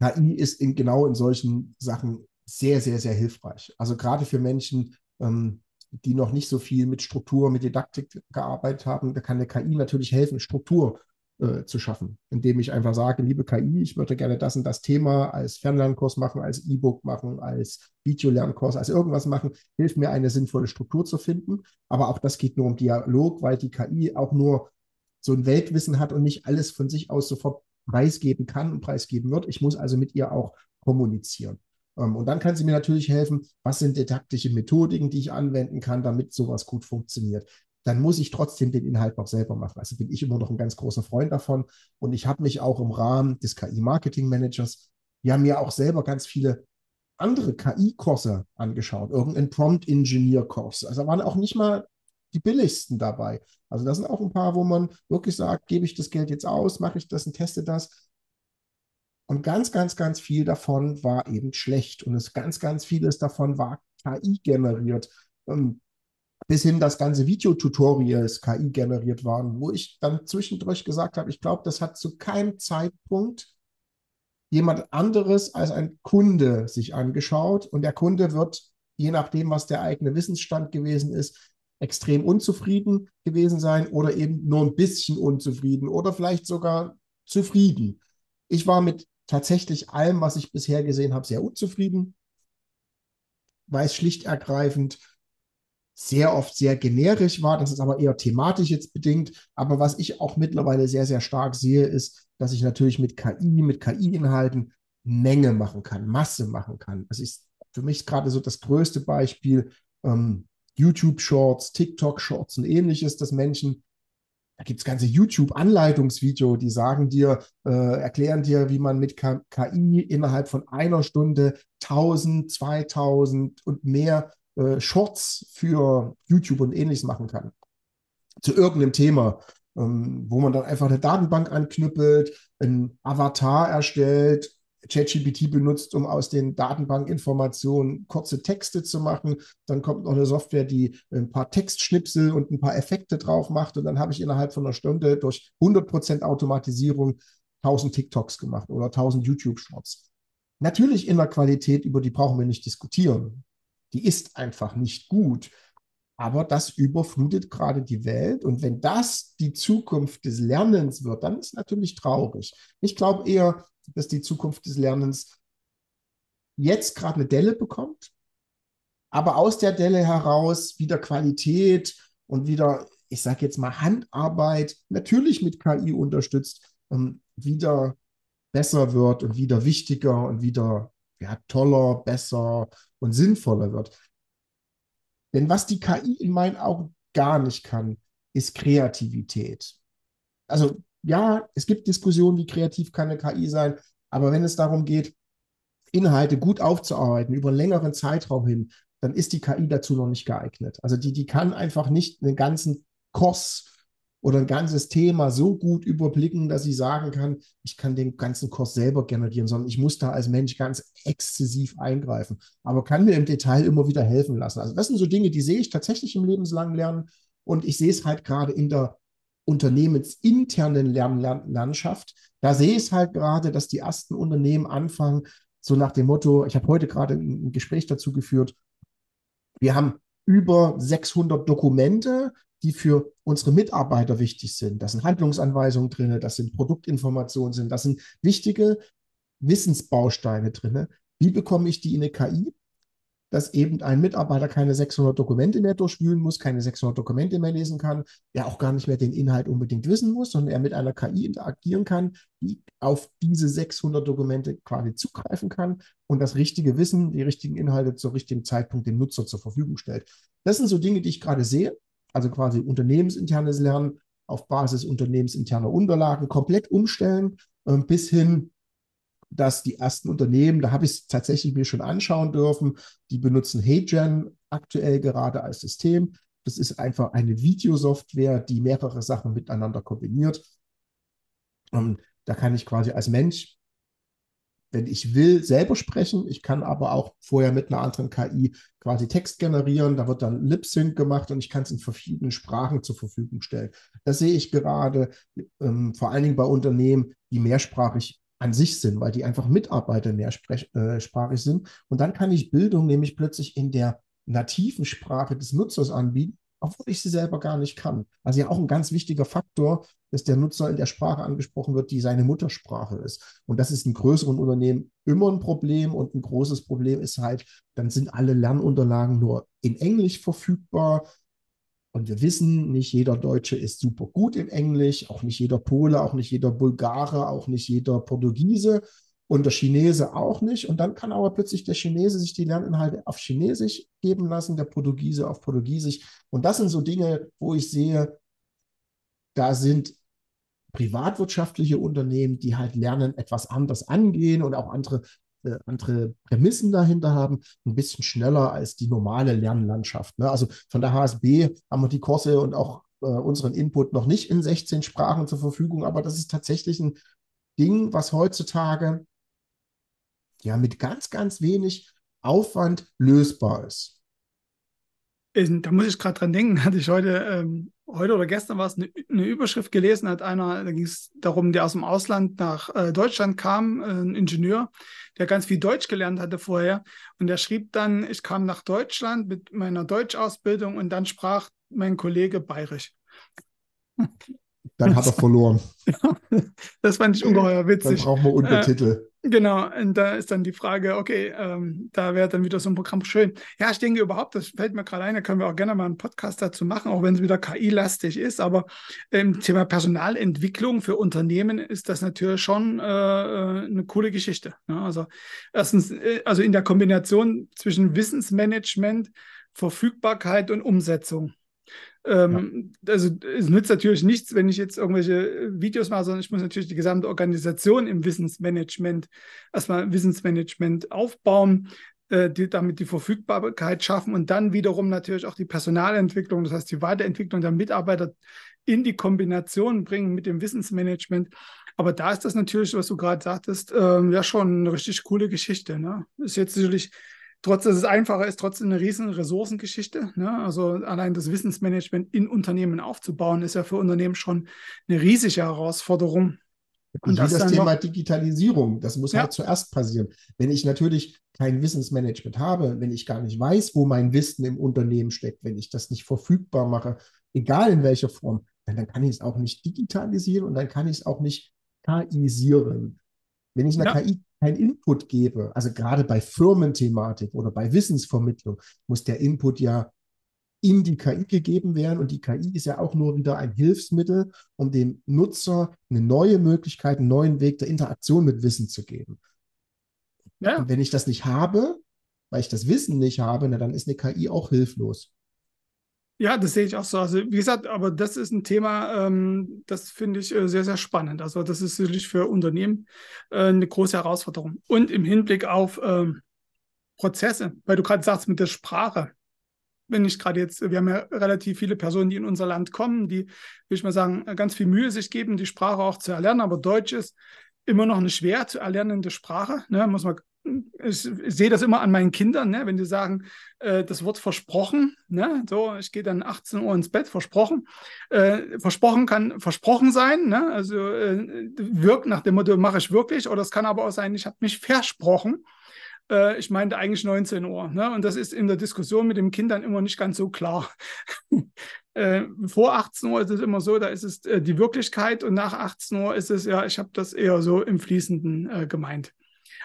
KI ist in, genau in solchen Sachen sehr, sehr, sehr hilfreich. Also gerade für Menschen, ähm, die noch nicht so viel mit Struktur, mit Didaktik gearbeitet haben, da kann eine KI natürlich helfen, Struktur äh, zu schaffen, indem ich einfach sage, liebe KI, ich würde gerne das und das Thema als Fernlernkurs machen, als E-Book machen, als Videolernkurs, als irgendwas machen, hilft mir eine sinnvolle Struktur zu finden. Aber auch das geht nur um Dialog, weil die KI auch nur so ein Weltwissen hat und nicht alles von sich aus sofort preisgeben kann und preisgeben wird. Ich muss also mit ihr auch kommunizieren. Ähm, und dann kann sie mir natürlich helfen, was sind didaktische Methodiken, die ich anwenden kann, damit sowas gut funktioniert dann muss ich trotzdem den Inhalt noch selber machen. Also bin ich immer noch ein ganz großer Freund davon. Und ich habe mich auch im Rahmen des KI-Marketing-Managers Wir haben ja auch selber ganz viele andere KI-Kurse angeschaut, irgendein Prompt-Engineer-Kurs. Also waren auch nicht mal die billigsten dabei. Also das sind auch ein paar, wo man wirklich sagt, gebe ich das Geld jetzt aus, mache ich das und teste das. Und ganz, ganz, ganz viel davon war eben schlecht. Und es ganz, ganz vieles davon war KI generiert. Ähm, bis hin das ganze Videotutorials KI generiert waren, wo ich dann zwischendurch gesagt habe, ich glaube, das hat zu keinem Zeitpunkt jemand anderes als ein Kunde sich angeschaut und der Kunde wird, je nachdem, was der eigene Wissensstand gewesen ist, extrem unzufrieden gewesen sein oder eben nur ein bisschen unzufrieden oder vielleicht sogar zufrieden. Ich war mit tatsächlich allem, was ich bisher gesehen habe, sehr unzufrieden, weil es schlicht ergreifend sehr oft sehr generisch war. Das ist aber eher thematisch jetzt bedingt. Aber was ich auch mittlerweile sehr, sehr stark sehe, ist, dass ich natürlich mit KI, mit KI-Inhalten Menge machen kann, Masse machen kann. Das ist für mich gerade so das größte Beispiel. Ähm, YouTube-Shorts, TikTok-Shorts und ähnliches, dass Menschen, da gibt es ganze YouTube-Anleitungsvideo, die sagen dir, äh, erklären dir, wie man mit KI innerhalb von einer Stunde 1000, 2000 und mehr äh, Shorts für YouTube und ähnliches machen kann. Zu irgendeinem Thema, ähm, wo man dann einfach eine Datenbank anknüppelt, ein Avatar erstellt, ChatGPT benutzt, um aus den Datenbankinformationen kurze Texte zu machen. Dann kommt noch eine Software, die ein paar Textschnipsel und ein paar Effekte drauf macht. Und dann habe ich innerhalb von einer Stunde durch 100% Automatisierung 1000 TikToks gemacht oder 1000 YouTube-Shorts. Natürlich in der Qualität, über die brauchen wir nicht diskutieren die ist einfach nicht gut. Aber das überflutet gerade die Welt. Und wenn das die Zukunft des Lernens wird, dann ist natürlich traurig. Ich glaube eher, dass die Zukunft des Lernens jetzt gerade eine Delle bekommt, aber aus der Delle heraus wieder Qualität und wieder, ich sage jetzt mal, Handarbeit, natürlich mit KI unterstützt, wieder besser wird und wieder wichtiger und wieder ja, toller, besser und sinnvoller wird. Denn was die KI in meinen Augen gar nicht kann, ist Kreativität. Also ja, es gibt Diskussionen, wie kreativ kann eine KI sein, aber wenn es darum geht, Inhalte gut aufzuarbeiten über einen längeren Zeitraum hin, dann ist die KI dazu noch nicht geeignet. Also die, die kann einfach nicht einen ganzen Kurs oder ein ganzes Thema so gut überblicken, dass ich sagen kann, ich kann den ganzen Kurs selber generieren, sondern ich muss da als Mensch ganz exzessiv eingreifen, aber kann mir im Detail immer wieder helfen lassen. Also das sind so Dinge, die sehe ich tatsächlich im lebenslangen Lernen und ich sehe es halt gerade in der unternehmensinternen Lernlandschaft. Da sehe ich es halt gerade, dass die ersten Unternehmen anfangen, so nach dem Motto, ich habe heute gerade ein Gespräch dazu geführt, wir haben über 600 Dokumente, die für unsere Mitarbeiter wichtig sind. Das sind Handlungsanweisungen drin, das sind Produktinformationen sind, das sind wichtige Wissensbausteine drin. Wie bekomme ich die in eine KI? Dass eben ein Mitarbeiter keine 600 Dokumente mehr durchwühlen muss, keine 600 Dokumente mehr lesen kann, der auch gar nicht mehr den Inhalt unbedingt wissen muss, sondern er mit einer KI interagieren kann, die auf diese 600 Dokumente quasi zugreifen kann und das richtige Wissen, die richtigen Inhalte zur richtigen Zeitpunkt dem Nutzer zur Verfügung stellt. Das sind so Dinge, die ich gerade sehe also quasi unternehmensinternes Lernen auf Basis unternehmensinterner Unterlagen komplett umstellen, äh, bis hin, dass die ersten Unternehmen, da habe ich es tatsächlich mir schon anschauen dürfen, die benutzen HeyGen aktuell gerade als System. Das ist einfach eine Videosoftware, die mehrere Sachen miteinander kombiniert. Ähm, da kann ich quasi als Mensch wenn ich will, selber sprechen. Ich kann aber auch vorher mit einer anderen KI quasi Text generieren. Da wird dann Lip-Sync gemacht und ich kann es in verschiedenen Sprachen zur Verfügung stellen. Das sehe ich gerade ähm, vor allen Dingen bei Unternehmen, die mehrsprachig an sich sind, weil die einfach Mitarbeiter mehrsprachig äh, sind. Und dann kann ich Bildung nämlich plötzlich in der nativen Sprache des Nutzers anbieten obwohl ich sie selber gar nicht kann. Also ja auch ein ganz wichtiger Faktor, dass der Nutzer in der Sprache angesprochen wird, die seine Muttersprache ist. Und das ist in größeren Unternehmen immer ein Problem und ein großes Problem ist halt, dann sind alle Lernunterlagen nur in Englisch verfügbar. Und wir wissen, nicht jeder Deutsche ist super gut in Englisch, auch nicht jeder Pole, auch nicht jeder Bulgare, auch nicht jeder Portugiese und der Chinese auch nicht. Und dann kann aber plötzlich der Chinese sich die Lerninhalte auf Chinesisch geben lassen, der Portugiese auf Portugiesisch. Und das sind so Dinge, wo ich sehe, da sind privatwirtschaftliche Unternehmen, die halt lernen, etwas anders angehen und auch andere, äh, andere Prämissen dahinter haben, ein bisschen schneller als die normale Lernlandschaft. Ne? Also von der HSB haben wir die Kurse und auch äh, unseren Input noch nicht in 16 Sprachen zur Verfügung, aber das ist tatsächlich ein Ding, was heutzutage ja mit ganz, ganz wenig Aufwand lösbar ist. Da muss ich gerade dran denken, hatte ich heute, ähm, heute oder gestern war es eine, eine, Überschrift gelesen, hat einer, da ging es darum, der aus dem Ausland nach äh, Deutschland kam, äh, ein Ingenieur, der ganz viel Deutsch gelernt hatte vorher. Und der schrieb dann, ich kam nach Deutschland mit meiner Deutschausbildung und dann sprach mein Kollege bayerisch. Dann hat er verloren. das fand ich ungeheuer witzig. Dann brauchen wir Untertitel. Genau, und da ist dann die Frage, okay, ähm, da wäre dann wieder so ein Programm schön. Ja, ich denke überhaupt, das fällt mir gerade ein, da können wir auch gerne mal einen Podcast dazu machen, auch wenn es wieder KI-lastig ist. Aber im Thema Personalentwicklung für Unternehmen ist das natürlich schon äh, äh eine coole Geschichte. Ja, ne? also erstens, äh, also in der Kombination zwischen Wissensmanagement, Verfügbarkeit und Umsetzung. Ähm, ja. Also es nützt natürlich nichts, wenn ich jetzt irgendwelche Videos mache, sondern ich muss natürlich die gesamte Organisation im Wissensmanagement, erstmal Wissensmanagement aufbauen, äh, die, damit die Verfügbarkeit schaffen und dann wiederum natürlich auch die Personalentwicklung, das heißt die Weiterentwicklung der Mitarbeiter in die Kombination bringen mit dem Wissensmanagement. Aber da ist das natürlich, was du gerade sagtest, äh, ja schon eine richtig coole Geschichte. Ne? Ist jetzt sicherlich trotz dass es einfacher ist, trotzdem eine riesen Ressourcengeschichte. Ne? Also allein das Wissensmanagement in Unternehmen aufzubauen, ist ja für Unternehmen schon eine riesige Herausforderung. Und das, das Thema Digitalisierung, das muss ja. halt zuerst passieren. Wenn ich natürlich kein Wissensmanagement habe, wenn ich gar nicht weiß, wo mein Wissen im Unternehmen steckt, wenn ich das nicht verfügbar mache, egal in welcher Form, dann, dann kann ich es auch nicht digitalisieren und dann kann ich es auch nicht KIsieren. Wenn ich einer ja. KI keinen Input gebe, also gerade bei Firmenthematik oder bei Wissensvermittlung, muss der Input ja in die KI gegeben werden. Und die KI ist ja auch nur wieder ein Hilfsmittel, um dem Nutzer eine neue Möglichkeit, einen neuen Weg der Interaktion mit Wissen zu geben. Ja. Und wenn ich das nicht habe, weil ich das Wissen nicht habe, na, dann ist eine KI auch hilflos. Ja, das sehe ich auch so. Also wie gesagt, aber das ist ein Thema, ähm, das finde ich äh, sehr, sehr spannend. Also das ist sicherlich für Unternehmen äh, eine große Herausforderung. Und im Hinblick auf ähm, Prozesse, weil du gerade sagst mit der Sprache. Wenn ich gerade jetzt, wir haben ja relativ viele Personen, die in unser Land kommen, die, würde ich mal sagen, ganz viel Mühe sich geben, die Sprache auch zu erlernen, aber Deutsch ist immer noch eine schwer zu erlernende Sprache, ne, muss man ich, sehe das immer an meinen Kindern, ne? wenn die sagen, äh, das Wort versprochen, ne? so, ich gehe dann 18 Uhr ins Bett, versprochen. Äh, versprochen kann versprochen sein, ne? also äh, wirkt nach dem Motto, mache ich wirklich, oder es kann aber auch sein, ich habe mich versprochen. Äh, ich meinte eigentlich 19 Uhr. Ne? Und das ist in der Diskussion mit den Kindern immer nicht ganz so klar. Äh, vor 18 Uhr ist es immer so, da ist es äh, die Wirklichkeit und nach 18 Uhr ist es ja, ich habe das eher so im Fließenden gemeint.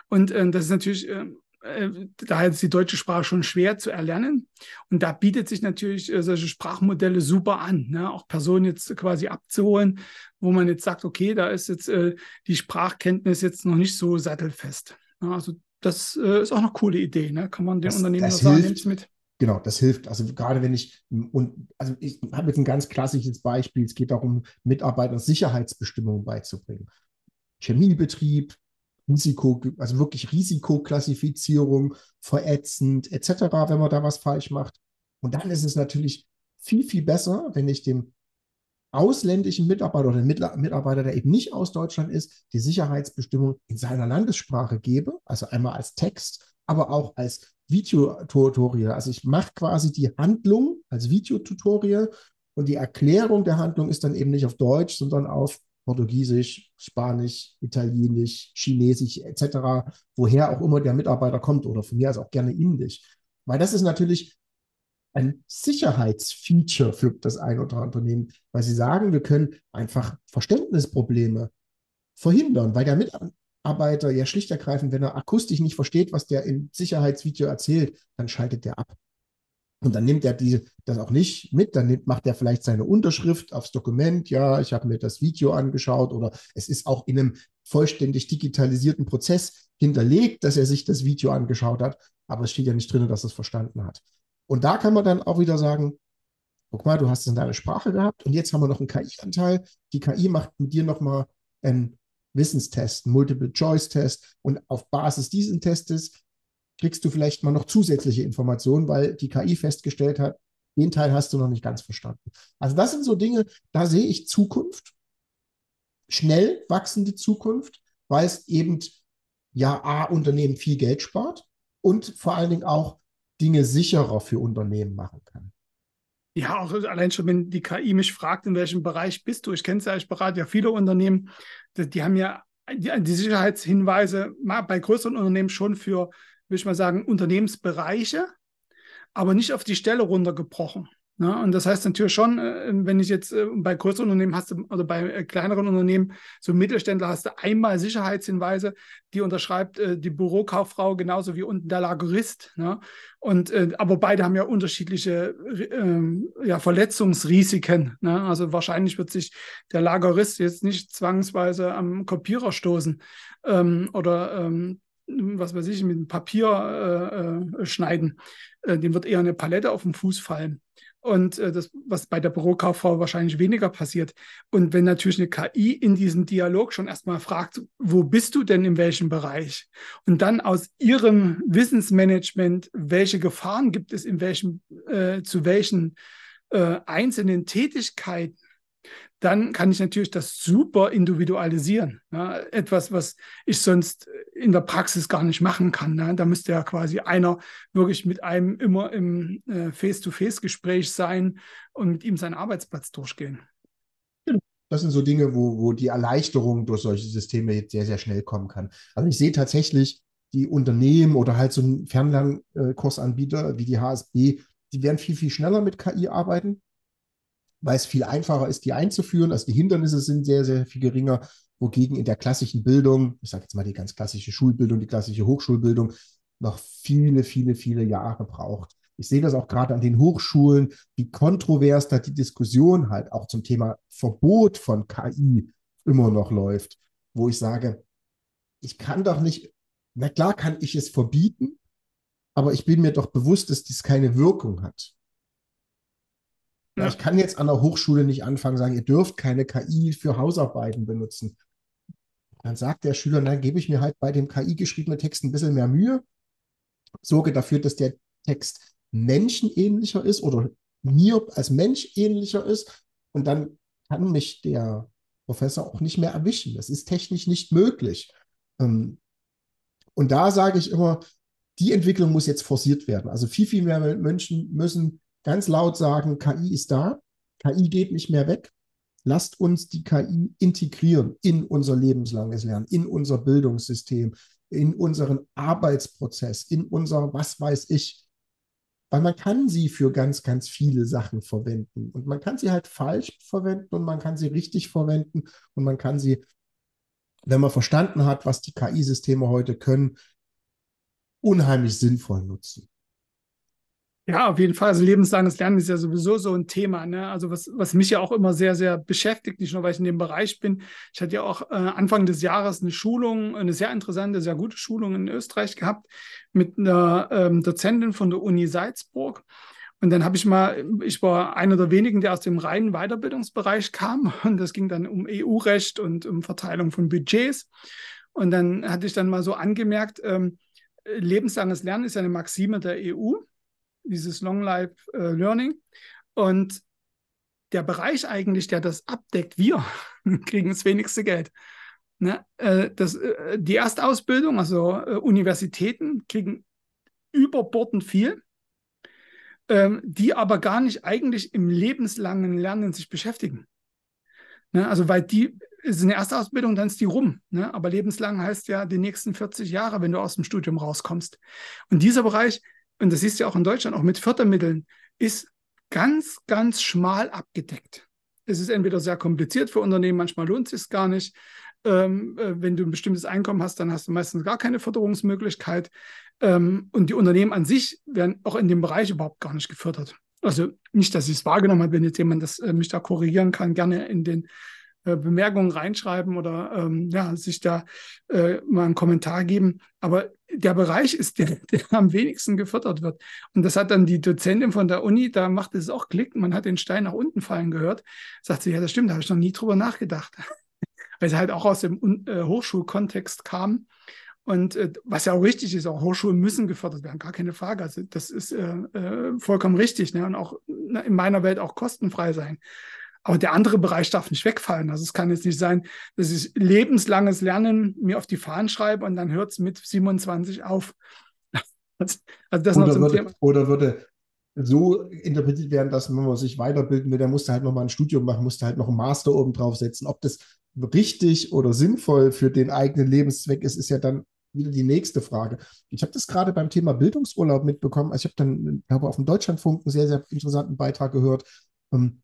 Und äh, das ist natürlich, äh, äh, daher ist die deutsche Sprache schon schwer zu erlernen. Und da bietet sich natürlich äh, solche Sprachmodelle super an, ne? auch Personen jetzt quasi abzuholen, wo man jetzt sagt, okay, da ist jetzt äh, die Sprachkenntnis jetzt noch nicht so sattelfest. Ja, also das äh, ist auch eine coole Idee, ne? kann man den das, Unternehmen das sagen, hilft. mit. Genau, das hilft. Also gerade wenn ich, und also ich habe jetzt ein ganz klassisches Beispiel, es geht darum, Mitarbeitern Sicherheitsbestimmungen beizubringen. Chemiebetrieb, Risiko, also wirklich Risikoklassifizierung, verätzend etc., wenn man da was falsch macht. Und dann ist es natürlich viel, viel besser, wenn ich dem ausländischen Mitarbeiter oder dem Mitarbeiter, der eben nicht aus Deutschland ist, die Sicherheitsbestimmung in seiner Landessprache gebe, also einmal als Text, aber auch als Videotutorial. Also ich mache quasi die Handlung als Videotutorial und die Erklärung der Handlung ist dann eben nicht auf Deutsch, sondern auf Portugiesisch, Spanisch, Italienisch, Chinesisch etc., woher auch immer der Mitarbeiter kommt oder von mir aus auch gerne Indisch. Weil das ist natürlich ein Sicherheitsfeature für das ein oder andere Unternehmen, weil sie sagen, wir können einfach Verständnisprobleme verhindern, weil der Mitarbeiter ja schlicht ergreifend, wenn er akustisch nicht versteht, was der im Sicherheitsvideo erzählt, dann schaltet der ab. Und dann nimmt er die, das auch nicht mit, dann nimmt, macht er vielleicht seine Unterschrift aufs Dokument, ja, ich habe mir das Video angeschaut oder es ist auch in einem vollständig digitalisierten Prozess hinterlegt, dass er sich das Video angeschaut hat, aber es steht ja nicht drin, dass er es verstanden hat. Und da kann man dann auch wieder sagen, guck mal, du hast es in deiner Sprache gehabt und jetzt haben wir noch einen KI-Anteil. Die KI macht mit dir nochmal einen Wissenstest, einen Multiple-Choice-Test und auf Basis dieses Testes kriegst du vielleicht mal noch zusätzliche Informationen, weil die KI festgestellt hat, den Teil hast du noch nicht ganz verstanden. Also das sind so Dinge, da sehe ich Zukunft, schnell wachsende Zukunft, weil es eben ja A, Unternehmen viel Geld spart und vor allen Dingen auch Dinge sicherer für Unternehmen machen kann. Ja, auch allein schon, wenn die KI mich fragt, in welchem Bereich bist du? Ich kenne es ja, ich berate ja viele Unternehmen, die, die haben ja die, die, Sicherheitshinweise bei größeren Unternehmen schon für, will ich mal sagen, Unternehmensbereiche, aber nicht auf die Stelle runtergebrochen. Ne? Und das heißt natürlich schon, äh, wenn ich jetzt äh, bei größeren Unternehmen hast du, oder bei äh, kleineren Unternehmen, so Mittelständler hast du einmal Sicherheitshinweise, die unterschreibt die Bürokauffrau genauso wie unten der Lagerist. Ne? Und, aber beide haben ja unterschiedliche ähm, ja, Verletzungsrisiken. Ne? Also wahrscheinlich wird sich der Lagerist jetzt nicht zwangsweise am Kopierer stoßen ähm, oder ähm, was weiß ich, mit Papier äh, schneiden. Äh, dem wird eher eine Palette auf den Fuß fallen. Und äh, das, was bei der Bürokauffrau wahrscheinlich weniger passiert. Und wenn natürlich eine KI in diesem Dialog schon erstmal fragt, wo bist du denn in welchem Bereich? Und dann aus ihrem Wissensmanagement, welche Gefahren gibt es in welchem, äh, zu welchen äh, einzelnen Tätigkeiten dann kann ich natürlich das super individualisieren. Ja, etwas, was ich sonst in der Praxis gar nicht machen kann. Ne? Da müsste ja quasi einer wirklich mit einem immer im äh, Face-to-Face-Gespräch sein und mit ihm seinen Arbeitsplatz durchgehen. Das sind so Dinge, wo, wo die Erleichterung durch solche Systeme jetzt sehr, sehr schnell kommen kann. Also ich sehe tatsächlich die Unternehmen oder halt so ein Fernlernkursanbieter wie die HSB, die werden viel, viel schneller mit KI arbeiten weil es viel einfacher ist, die einzuführen. Also die Hindernisse sind sehr, sehr viel geringer, wogegen in der klassischen Bildung, ich sage jetzt mal die ganz klassische Schulbildung, die klassische Hochschulbildung, noch viele, viele, viele Jahre braucht. Ich sehe das auch gerade an den Hochschulen, wie kontrovers da die Diskussion halt auch zum Thema Verbot von KI immer noch läuft, wo ich sage, ich kann doch nicht, na klar kann ich es verbieten, aber ich bin mir doch bewusst, dass dies keine Wirkung hat. Ja. Ich kann jetzt an der Hochschule nicht anfangen, sagen, ihr dürft keine KI für Hausarbeiten benutzen. Dann sagt der Schüler, dann gebe ich mir halt bei dem KI geschriebenen Text ein bisschen mehr Mühe, sorge dafür, dass der Text menschenähnlicher ist oder mir als Mensch ähnlicher ist und dann kann mich der Professor auch nicht mehr erwischen. Das ist technisch nicht möglich. Ähm, und da sage ich immer, die Entwicklung muss jetzt forciert werden. Also viel, viel mehr Menschen müssen ganz laut sagen, KI ist da, KI geht nicht mehr weg. Lasst uns die KI integrieren in unser lebenslanges Lernen, in unser Bildungssystem, in unseren Arbeitsprozess, in unser was weiß ich. Weil man kann sie für ganz, ganz viele Sachen verwenden. Und man kann sie halt falsch verwenden und man kann sie richtig verwenden und man kann sie, wenn man verstanden hat, was die KI-Systeme heute können, unheimlich sinnvoll nutzen. Ja, auf jeden Fall. Also lebenslanges Lernen ist ja sowieso so ein Thema. Ne? Also was, was mich ja auch immer sehr, sehr beschäftigt, nicht nur, weil ich in dem Bereich bin. Ich hatte ja auch äh, Anfang des Jahres eine Schulung, eine sehr interessante, sehr gute Schulung in Österreich gehabt mit einer ähm, Dozentin von der Uni Salzburg. Und dann habe ich mal, ich war einer der wenigen, der aus dem reinen Weiterbildungsbereich kam. Und das ging dann um EU-Recht und um Verteilung von Budgets. Und dann hatte ich dann mal so angemerkt, ähm, lebenslanges Lernen ist ja eine Maxime der EU dieses Long Life äh, Learning. Und der Bereich eigentlich, der das abdeckt, wir kriegen das wenigste Geld. Ne? Äh, das, äh, die Erstausbildung, also äh, Universitäten, kriegen überbordend viel, ähm, die aber gar nicht eigentlich im lebenslangen Lernen sich beschäftigen. Ne? Also, weil die ist eine Erstausbildung, dann ist die rum. Ne? Aber lebenslang heißt ja die nächsten 40 Jahre, wenn du aus dem Studium rauskommst. Und dieser Bereich, und das siehst du ja auch in Deutschland, auch mit Fördermitteln, ist ganz, ganz schmal abgedeckt. Es ist entweder sehr kompliziert für Unternehmen, manchmal lohnt es sich gar nicht. Ähm, äh, wenn du ein bestimmtes Einkommen hast, dann hast du meistens gar keine Förderungsmöglichkeit. Ähm, und die Unternehmen an sich werden auch in dem Bereich überhaupt gar nicht gefördert. Also nicht, dass ich es wahrgenommen habe, wenn jetzt jemand das, äh, mich da korrigieren kann, gerne in den Bemerkungen reinschreiben oder ähm, ja, sich da äh, mal einen Kommentar geben. Aber der Bereich ist, der, der am wenigsten gefördert wird. Und das hat dann die Dozentin von der Uni, da macht es auch Klick, man hat den Stein nach unten fallen gehört. Sagt sie, ja, das stimmt, da habe ich noch nie drüber nachgedacht. Weil sie halt auch aus dem äh, Hochschulkontext kam. Und äh, was ja auch richtig ist, auch Hochschulen müssen gefördert werden, gar keine Frage. Also das ist äh, äh, vollkommen richtig ne? und auch ne, in meiner Welt auch kostenfrei sein. Aber der andere Bereich darf nicht wegfallen. Also es kann jetzt nicht sein, dass ich lebenslanges Lernen mir auf die Fahnen schreibe und dann hört es mit 27 auf. also das oder, würde, Thema. oder würde so interpretiert werden, dass wenn man sich weiterbilden will, der musste halt nochmal ein Studium machen, musste halt noch einen Master oben drauf setzen. Ob das richtig oder sinnvoll für den eigenen Lebenszweck ist, ist ja dann wieder die nächste Frage. Ich habe das gerade beim Thema Bildungsurlaub mitbekommen. Also ich habe dann, glaube auf dem Deutschlandfunk einen sehr, sehr interessanten Beitrag gehört. Ähm,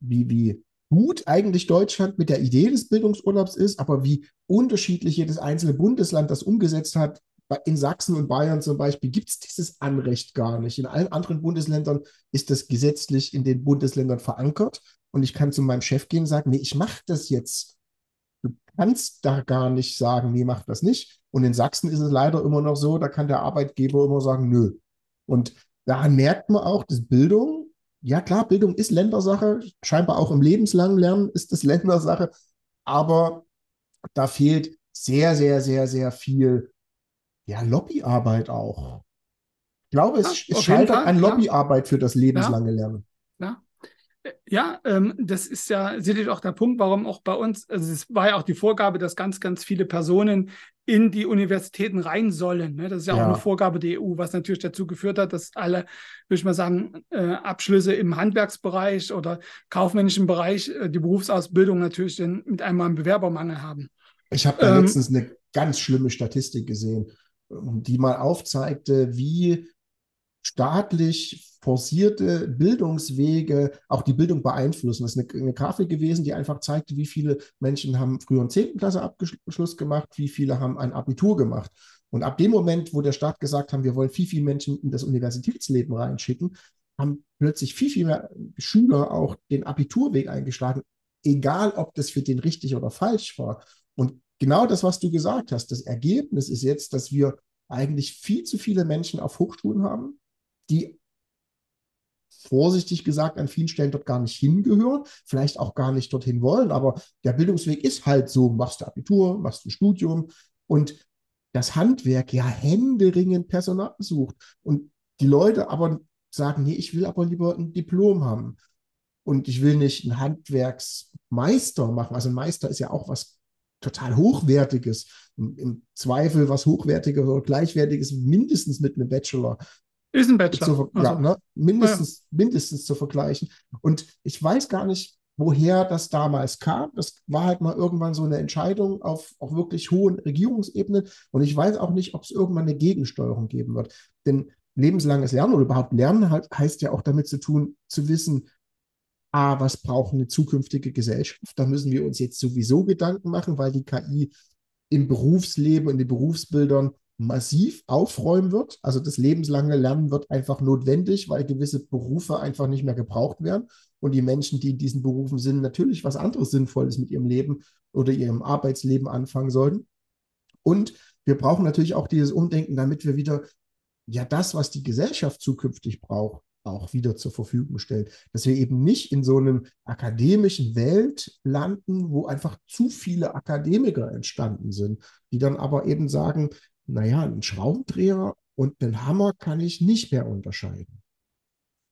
wie, wie gut eigentlich Deutschland mit der Idee des Bildungsurlaubs ist, aber wie unterschiedlich jedes einzelne Bundesland das umgesetzt hat. In Sachsen und Bayern zum Beispiel gibt es dieses Anrecht gar nicht. In allen anderen Bundesländern ist das gesetzlich in den Bundesländern verankert. Und ich kann zu meinem Chef gehen und sagen, nee, ich mache das jetzt. Du kannst da gar nicht sagen, nee, mach das nicht. Und in Sachsen ist es leider immer noch so, da kann der Arbeitgeber immer sagen, nö. Und da merkt man auch, dass Bildung ja klar, Bildung ist Ländersache, scheinbar auch im lebenslangen Lernen ist es Ländersache, aber da fehlt sehr, sehr, sehr, sehr viel ja, Lobbyarbeit auch. Ich glaube, es, ja, es scheitert an Lobbyarbeit für das lebenslange ja. Lernen. Ja, ja, ähm, das ist ja sicherlich auch der Punkt, warum auch bei uns, also es war ja auch die Vorgabe, dass ganz, ganz viele Personen in die Universitäten rein sollen. Ne? Das ist ja, ja, auch eine Vorgabe der EU, was natürlich dazu geführt hat, dass alle, würde ich mal sagen, äh, Abschlüsse im Handwerksbereich oder kaufmännischen Bereich äh, die Berufsausbildung natürlich dann mit einmal einen Bewerbermangel haben. Ich habe da ähm, letztens eine ganz schlimme Statistik gesehen, die mal aufzeigte, wie staatlich forcierte Bildungswege auch die Bildung beeinflussen. Das ist eine, eine Grafik gewesen, die einfach zeigte, wie viele Menschen haben früher einen 10. Klasse Abschluss gemacht, wie viele haben ein Abitur gemacht. Und ab dem Moment, wo der Staat gesagt hat, wir wollen viel, viel Menschen in das Universitätsleben reinschicken, haben plötzlich viel, viel mehr Schüler auch den Abiturweg eingeschlagen, egal ob das für den richtig oder falsch war. Und genau das, was du gesagt hast, das Ergebnis ist jetzt, dass wir eigentlich viel zu viele Menschen auf Hochschulen haben, die vorsichtig gesagt an vielen Stellen dort gar nicht hingehören, vielleicht auch gar nicht dorthin wollen, aber der Bildungsweg ist halt so, machst du Abitur, machst du Studium und das Handwerk ja händeringend Personal sucht und die Leute aber sagen, nee, ich will aber lieber ein Diplom haben und ich will nicht einen Handwerksmeister machen. Also ein Meister ist ja auch was total Hochwertiges. Im Zweifel was Hochwertiges oder Gleichwertiges, mindestens mit einem Bachelor. Ist ein Bachelor. Zu, also, ja, ne? mindestens, ja. mindestens zu vergleichen. Und ich weiß gar nicht, woher das damals kam. Das war halt mal irgendwann so eine Entscheidung auf, auf wirklich hohen Regierungsebene. Und ich weiß auch nicht, ob es irgendwann eine Gegensteuerung geben wird. Denn lebenslanges Lernen oder überhaupt Lernen halt, heißt ja auch damit zu tun, zu wissen, ah, was braucht eine zukünftige Gesellschaft? Da müssen wir uns jetzt sowieso Gedanken machen, weil die KI im Berufsleben, in den Berufsbildern massiv aufräumen wird. Also das lebenslange Lernen wird einfach notwendig, weil gewisse Berufe einfach nicht mehr gebraucht werden. Und die Menschen, die in diesen Berufen sind, natürlich was anderes Sinnvolles mit ihrem Leben oder ihrem Arbeitsleben anfangen sollten. Und wir brauchen natürlich auch dieses Umdenken, damit wir wieder ja das, was die Gesellschaft zukünftig braucht, auch wieder zur Verfügung stellen. Dass wir eben nicht in so einem akademischen Welt landen, wo einfach zu viele Akademiker entstanden sind, die dann aber eben sagen, naja, einen Schraubendreher und einen Hammer kann ich nicht mehr unterscheiden.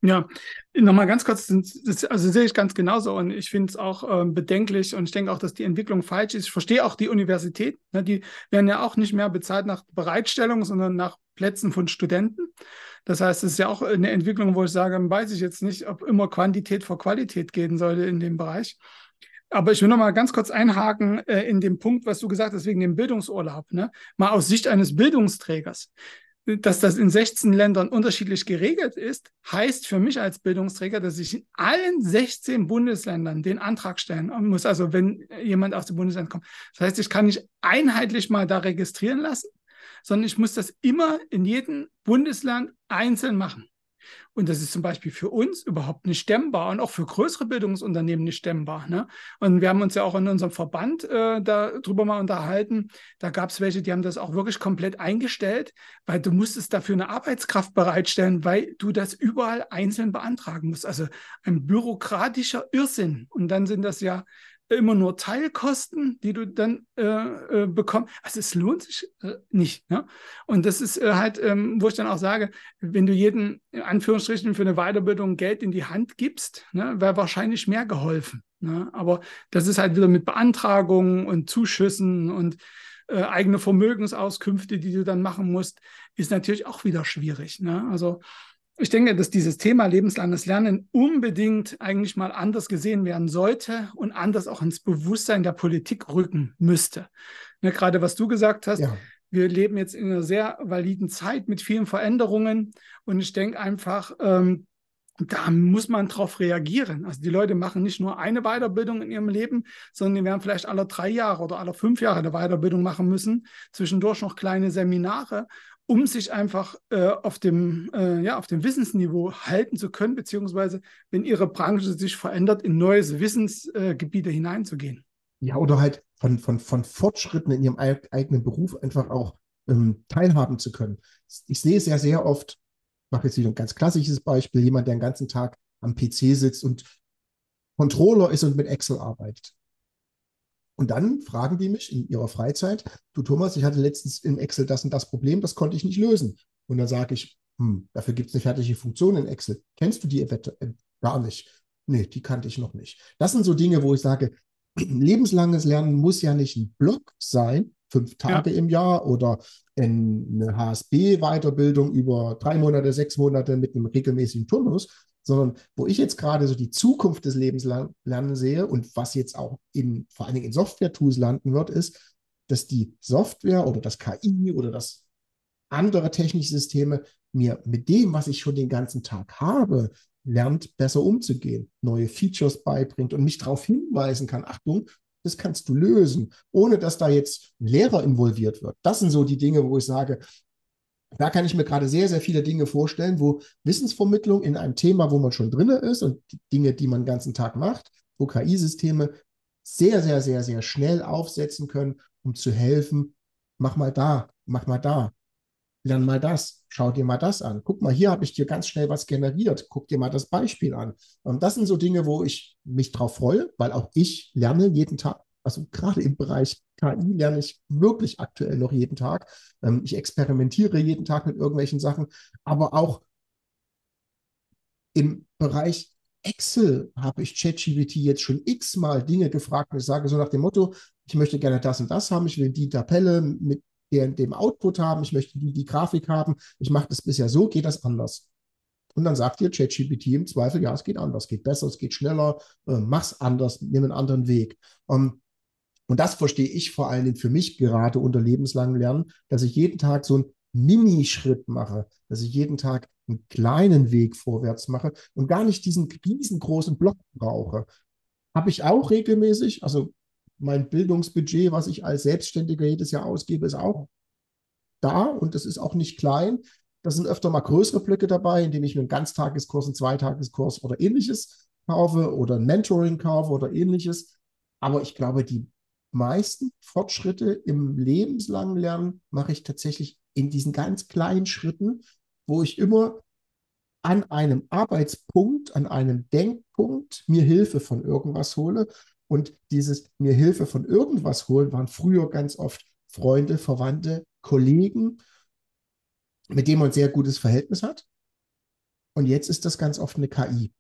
Ja, nochmal ganz kurz, das, also sehe ich ganz genauso und ich finde es auch äh, bedenklich und ich denke auch, dass die Entwicklung falsch ist. Ich verstehe auch die Universität, ne, die werden ja auch nicht mehr bezahlt nach Bereitstellung, sondern nach Plätzen von Studenten. Das heißt, es ist ja auch eine Entwicklung, wo ich sage, weiß ich jetzt nicht, ob immer Quantität vor Qualität gehen sollte in dem Bereich. Aber ich will noch mal ganz kurz einhaken äh, in dem Punkt, was du gesagt hast, wegen dem Bildungsurlaub. Ne? Mal aus Sicht eines Bildungsträgers. Dass das in 16 Ländern unterschiedlich geregelt ist, heißt für mich als Bildungsträger, dass ich in allen 16 Bundesländern den Antrag stellen muss. Also wenn jemand aus dem Bundesland kommt. Das heißt, ich kann nicht einheitlich mal da registrieren lassen, sondern ich muss das immer in jedem Bundesland einzeln machen. Und das ist zum Beispiel für uns überhaupt nicht stemmbar und auch für größere Bildungsunternehmen nicht stemmbar. Ne? Und wir haben uns ja auch in unserem Verband äh, darüber mal unterhalten. Da gab es welche, die haben das auch wirklich komplett eingestellt, weil du musstest dafür eine Arbeitskraft bereitstellen, weil du das überall einzeln beantragen musst. Also ein bürokratischer Irrsinn. Und dann sind das ja immer nur Teilkosten, die du dann äh, äh, bekommst. Also es lohnt sich äh, nicht. Ne? Und das ist äh, halt, ähm, wo ich dann auch sage, wenn du jeden, in Anführungsstrichen, für eine Weiterbildung Geld in die Hand gibst, ne, wäre wahrscheinlich mehr geholfen. Ne? Aber das ist halt wieder mit Beantragungen und Zuschüssen und äh, eigene Vermögensauskünfte, die du dann machen musst, ist natürlich auch wieder schwierig. Ne? Also ich denke, dass dieses Thema lebenslanges Lernen unbedingt eigentlich mal anders gesehen werden sollte und anders auch ins Bewusstsein der Politik rücken müsste. Ne, gerade was du gesagt hast, ja. wir leben jetzt in einer sehr validen Zeit mit vielen Veränderungen und ich denke einfach, ähm, da muss man drauf reagieren. Also die Leute machen nicht nur eine Weiterbildung in ihrem Leben, sondern die werden vielleicht alle drei Jahre oder alle fünf Jahre eine Weiterbildung machen müssen, zwischendurch noch kleine Seminare um sich einfach äh, auf, dem, äh, ja, auf dem Wissensniveau halten zu können, beziehungsweise wenn ihre Branche sich verändert, in neues Wissensgebiete äh, hineinzugehen. Ja, oder halt von, von, von Fortschritten in ihrem eigenen Beruf einfach auch ähm, teilhaben zu können. Ich sehe ja sehr oft, ich mache jetzt wieder ein ganz klassisches Beispiel, jemand, der den ganzen Tag am PC sitzt und Controller ist und mit Excel arbeitet. Und dann fragen die mich in ihrer Freizeit, du Thomas, ich hatte letztens in Excel das und das Problem, das konnte ich nicht lösen. Und dann sage ich, hm, dafür gibt es eine fertige Funktion in Excel. Kennst du die äh, gar nicht? Nee, die kannte ich noch nicht. Das sind so Dinge, wo ich sage, lebenslanges Lernen muss ja nicht ein Block sein, fünf Tage ja. im Jahr oder eine HSB-Weiterbildung über drei Monate, sechs Monate mit einem regelmäßigen Turnus, sondern wo ich jetzt gerade so die Zukunft des Lebens lernen sehe und was jetzt auch in, vor allen Dingen in Software-Tools landen wird, ist, dass die Software oder das KI oder das andere technische Systeme mir mit dem, was ich schon den ganzen Tag habe, lernt, besser umzugehen, neue Features beibringt und mich darauf hinweisen kann, Achtung, das kannst du lösen, ohne dass da jetzt ein Lehrer involviert wird. Das sind so die Dinge, wo ich sage, da kann ich mir gerade sehr, sehr viele Dinge vorstellen, wo Wissensvermittlung in einem Thema, wo man schon drin ist und die Dinge, die man den ganzen Tag macht, wo KI-Systeme sehr, sehr, sehr, sehr schnell aufsetzen können, um zu helfen. Mach mal da, mach mal da, lern mal das, schau dir mal das an. Guck mal, hier habe ich dir ganz schnell was generiert. Guck dir mal das Beispiel an. Und das sind so Dinge, wo ich mich drauf freue, weil auch ich lerne jeden Tag. Also gerade im Bereich KI lerne ich wirklich aktuell noch jeden Tag. Ähm, ich experimentiere jeden Tag mit irgendwelchen Sachen, aber auch im Bereich Excel habe ich ChatGPT jetzt schon x-mal Dinge gefragt und ich sage so nach dem Motto, ich möchte gerne das und das haben, ich will die Tabelle mit dem Output haben, ich möchte die, die Grafik haben, ich mache das bisher so, geht das anders? Und dann sagt dir ChatGPT im Zweifel, ja, es geht anders, es geht besser, es geht schneller, äh, mach's anders, nimm einen anderen Weg. Um, ähm, und das verstehe ich vor allen Dingen für mich gerade unter lebenslangem Lernen, dass ich jeden Tag so einen Minischritt mache, dass ich jeden Tag einen kleinen Weg vorwärts mache und gar nicht diesen riesengroßen Block brauche. Habe ich auch regelmäßig, also mein Bildungsbudget, was ich als Selbstständiger jedes Jahr ausgebe, ist auch da und das ist auch nicht klein. Da sind öfter mal größere Blöcke dabei, indem ich mir einen Ganztageskurs, einen Zweitageskurs oder ähnliches kaufe oder ein Mentoring kaufe oder ähnliches. Aber ich glaube, die meisten Fortschritte im lebenslangen Lernen mache ich tatsächlich in diesen ganz kleinen Schritten, wo ich immer an einem Arbeitspunkt, an einem Denkpunkt mir Hilfe von irgendwas hole. Und dieses mir Hilfe von irgendwas holen waren früher ganz oft Freunde, Verwandte, Kollegen, mit denen man ein sehr gutes Verhältnis hat. Und jetzt ist das ganz oft eine KI.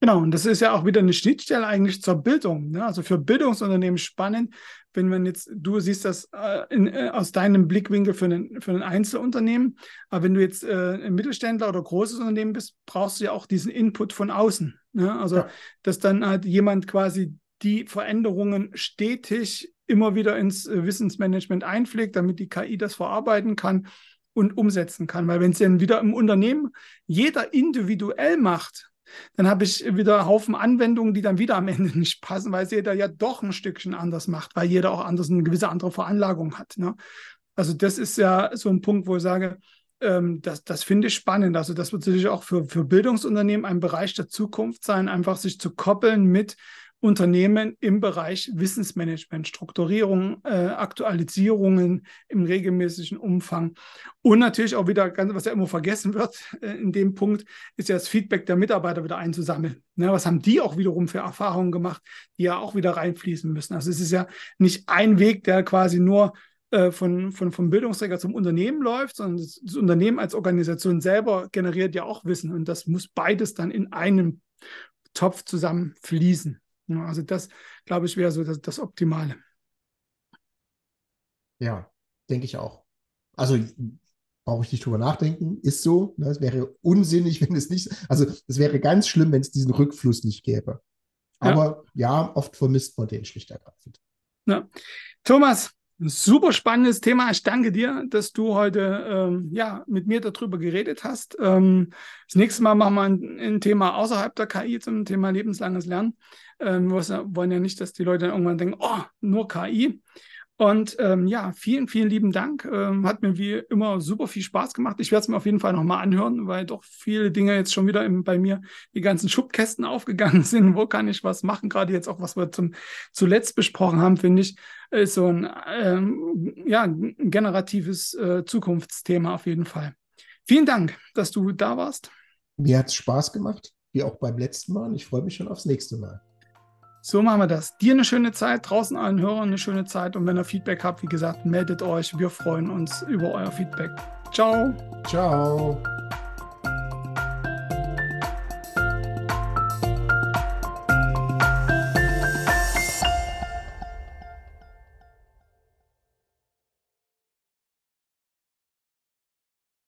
Genau, und das ist ja auch wieder eine Schnittstelle eigentlich zur Bildung. Ne? Also für Bildungsunternehmen spannend, wenn man jetzt, du siehst das äh, in, äh, aus deinem Blickwinkel für ein, für ein Einzelunternehmen, aber wenn du jetzt äh, ein Mittelständler oder großes Unternehmen bist, brauchst du ja auch diesen Input von außen. Ne? Also, ja. dass dann halt jemand quasi die Veränderungen stetig immer wieder ins äh, Wissensmanagement einpflegt, damit die KI das verarbeiten kann und umsetzen kann. Weil wenn es dann wieder im Unternehmen jeder individuell macht, dann habe ich wieder Haufen Anwendungen, die dann wieder am Ende nicht passen, weil es jeder ja doch ein Stückchen anders macht, weil jeder auch anders eine gewisse andere Veranlagung hat. Ne? Also das ist ja so ein Punkt, wo ich sage, ähm, das, das finde ich spannend. Also das wird sicherlich auch für, für Bildungsunternehmen ein Bereich der Zukunft sein, einfach sich zu koppeln mit Unternehmen im Bereich Wissensmanagement, Strukturierung, äh, Aktualisierungen im regelmäßigen Umfang. Und natürlich auch wieder, ganz, was ja immer vergessen wird äh, in dem Punkt, ist ja das Feedback der Mitarbeiter wieder einzusammeln. Ne, was haben die auch wiederum für Erfahrungen gemacht, die ja auch wieder reinfließen müssen. Also es ist ja nicht ein Weg, der quasi nur äh, von, von, vom Bildungsträger zum Unternehmen läuft, sondern das, das Unternehmen als Organisation selber generiert ja auch Wissen und das muss beides dann in einem Topf zusammen fließen. Ja, also das, glaube ich, wäre so das, das Optimale. Ja, denke ich auch. Also brauche ich nicht drüber nachdenken, ist so. Ne? Es wäre unsinnig, wenn es nicht, also es wäre ganz schlimm, wenn es diesen Rückfluss nicht gäbe. Aber ja, ja oft vermisst man den schlicht ergreifend. Ja. Thomas, super spannendes Thema. Ich danke dir, dass du heute ähm, ja, mit mir darüber geredet hast. Ähm, das nächste Mal machen wir ein, ein, Thema außerhalb der KI zum Thema lebenslanges Lernen. Ähm, wir wollen ja nicht, dass die Leute irgendwann denken, oh, nur KI. Und ähm, ja, vielen, vielen lieben Dank. Ähm, hat mir wie immer super viel Spaß gemacht. Ich werde es mir auf jeden Fall nochmal anhören, weil doch viele Dinge jetzt schon wieder im, bei mir die ganzen Schubkästen aufgegangen sind. Wo kann ich was machen? Gerade jetzt auch, was wir zum, zuletzt besprochen haben, finde ich, ist so ein ähm, ja, generatives äh, Zukunftsthema auf jeden Fall. Vielen Dank, dass du da warst. Mir hat es Spaß gemacht, wie auch beim letzten Mal. Ich freue mich schon aufs nächste Mal. So machen wir das. Dir eine schöne Zeit, draußen allen Hörern eine schöne Zeit. Und wenn ihr Feedback habt, wie gesagt, meldet euch. Wir freuen uns über euer Feedback. Ciao. Ciao.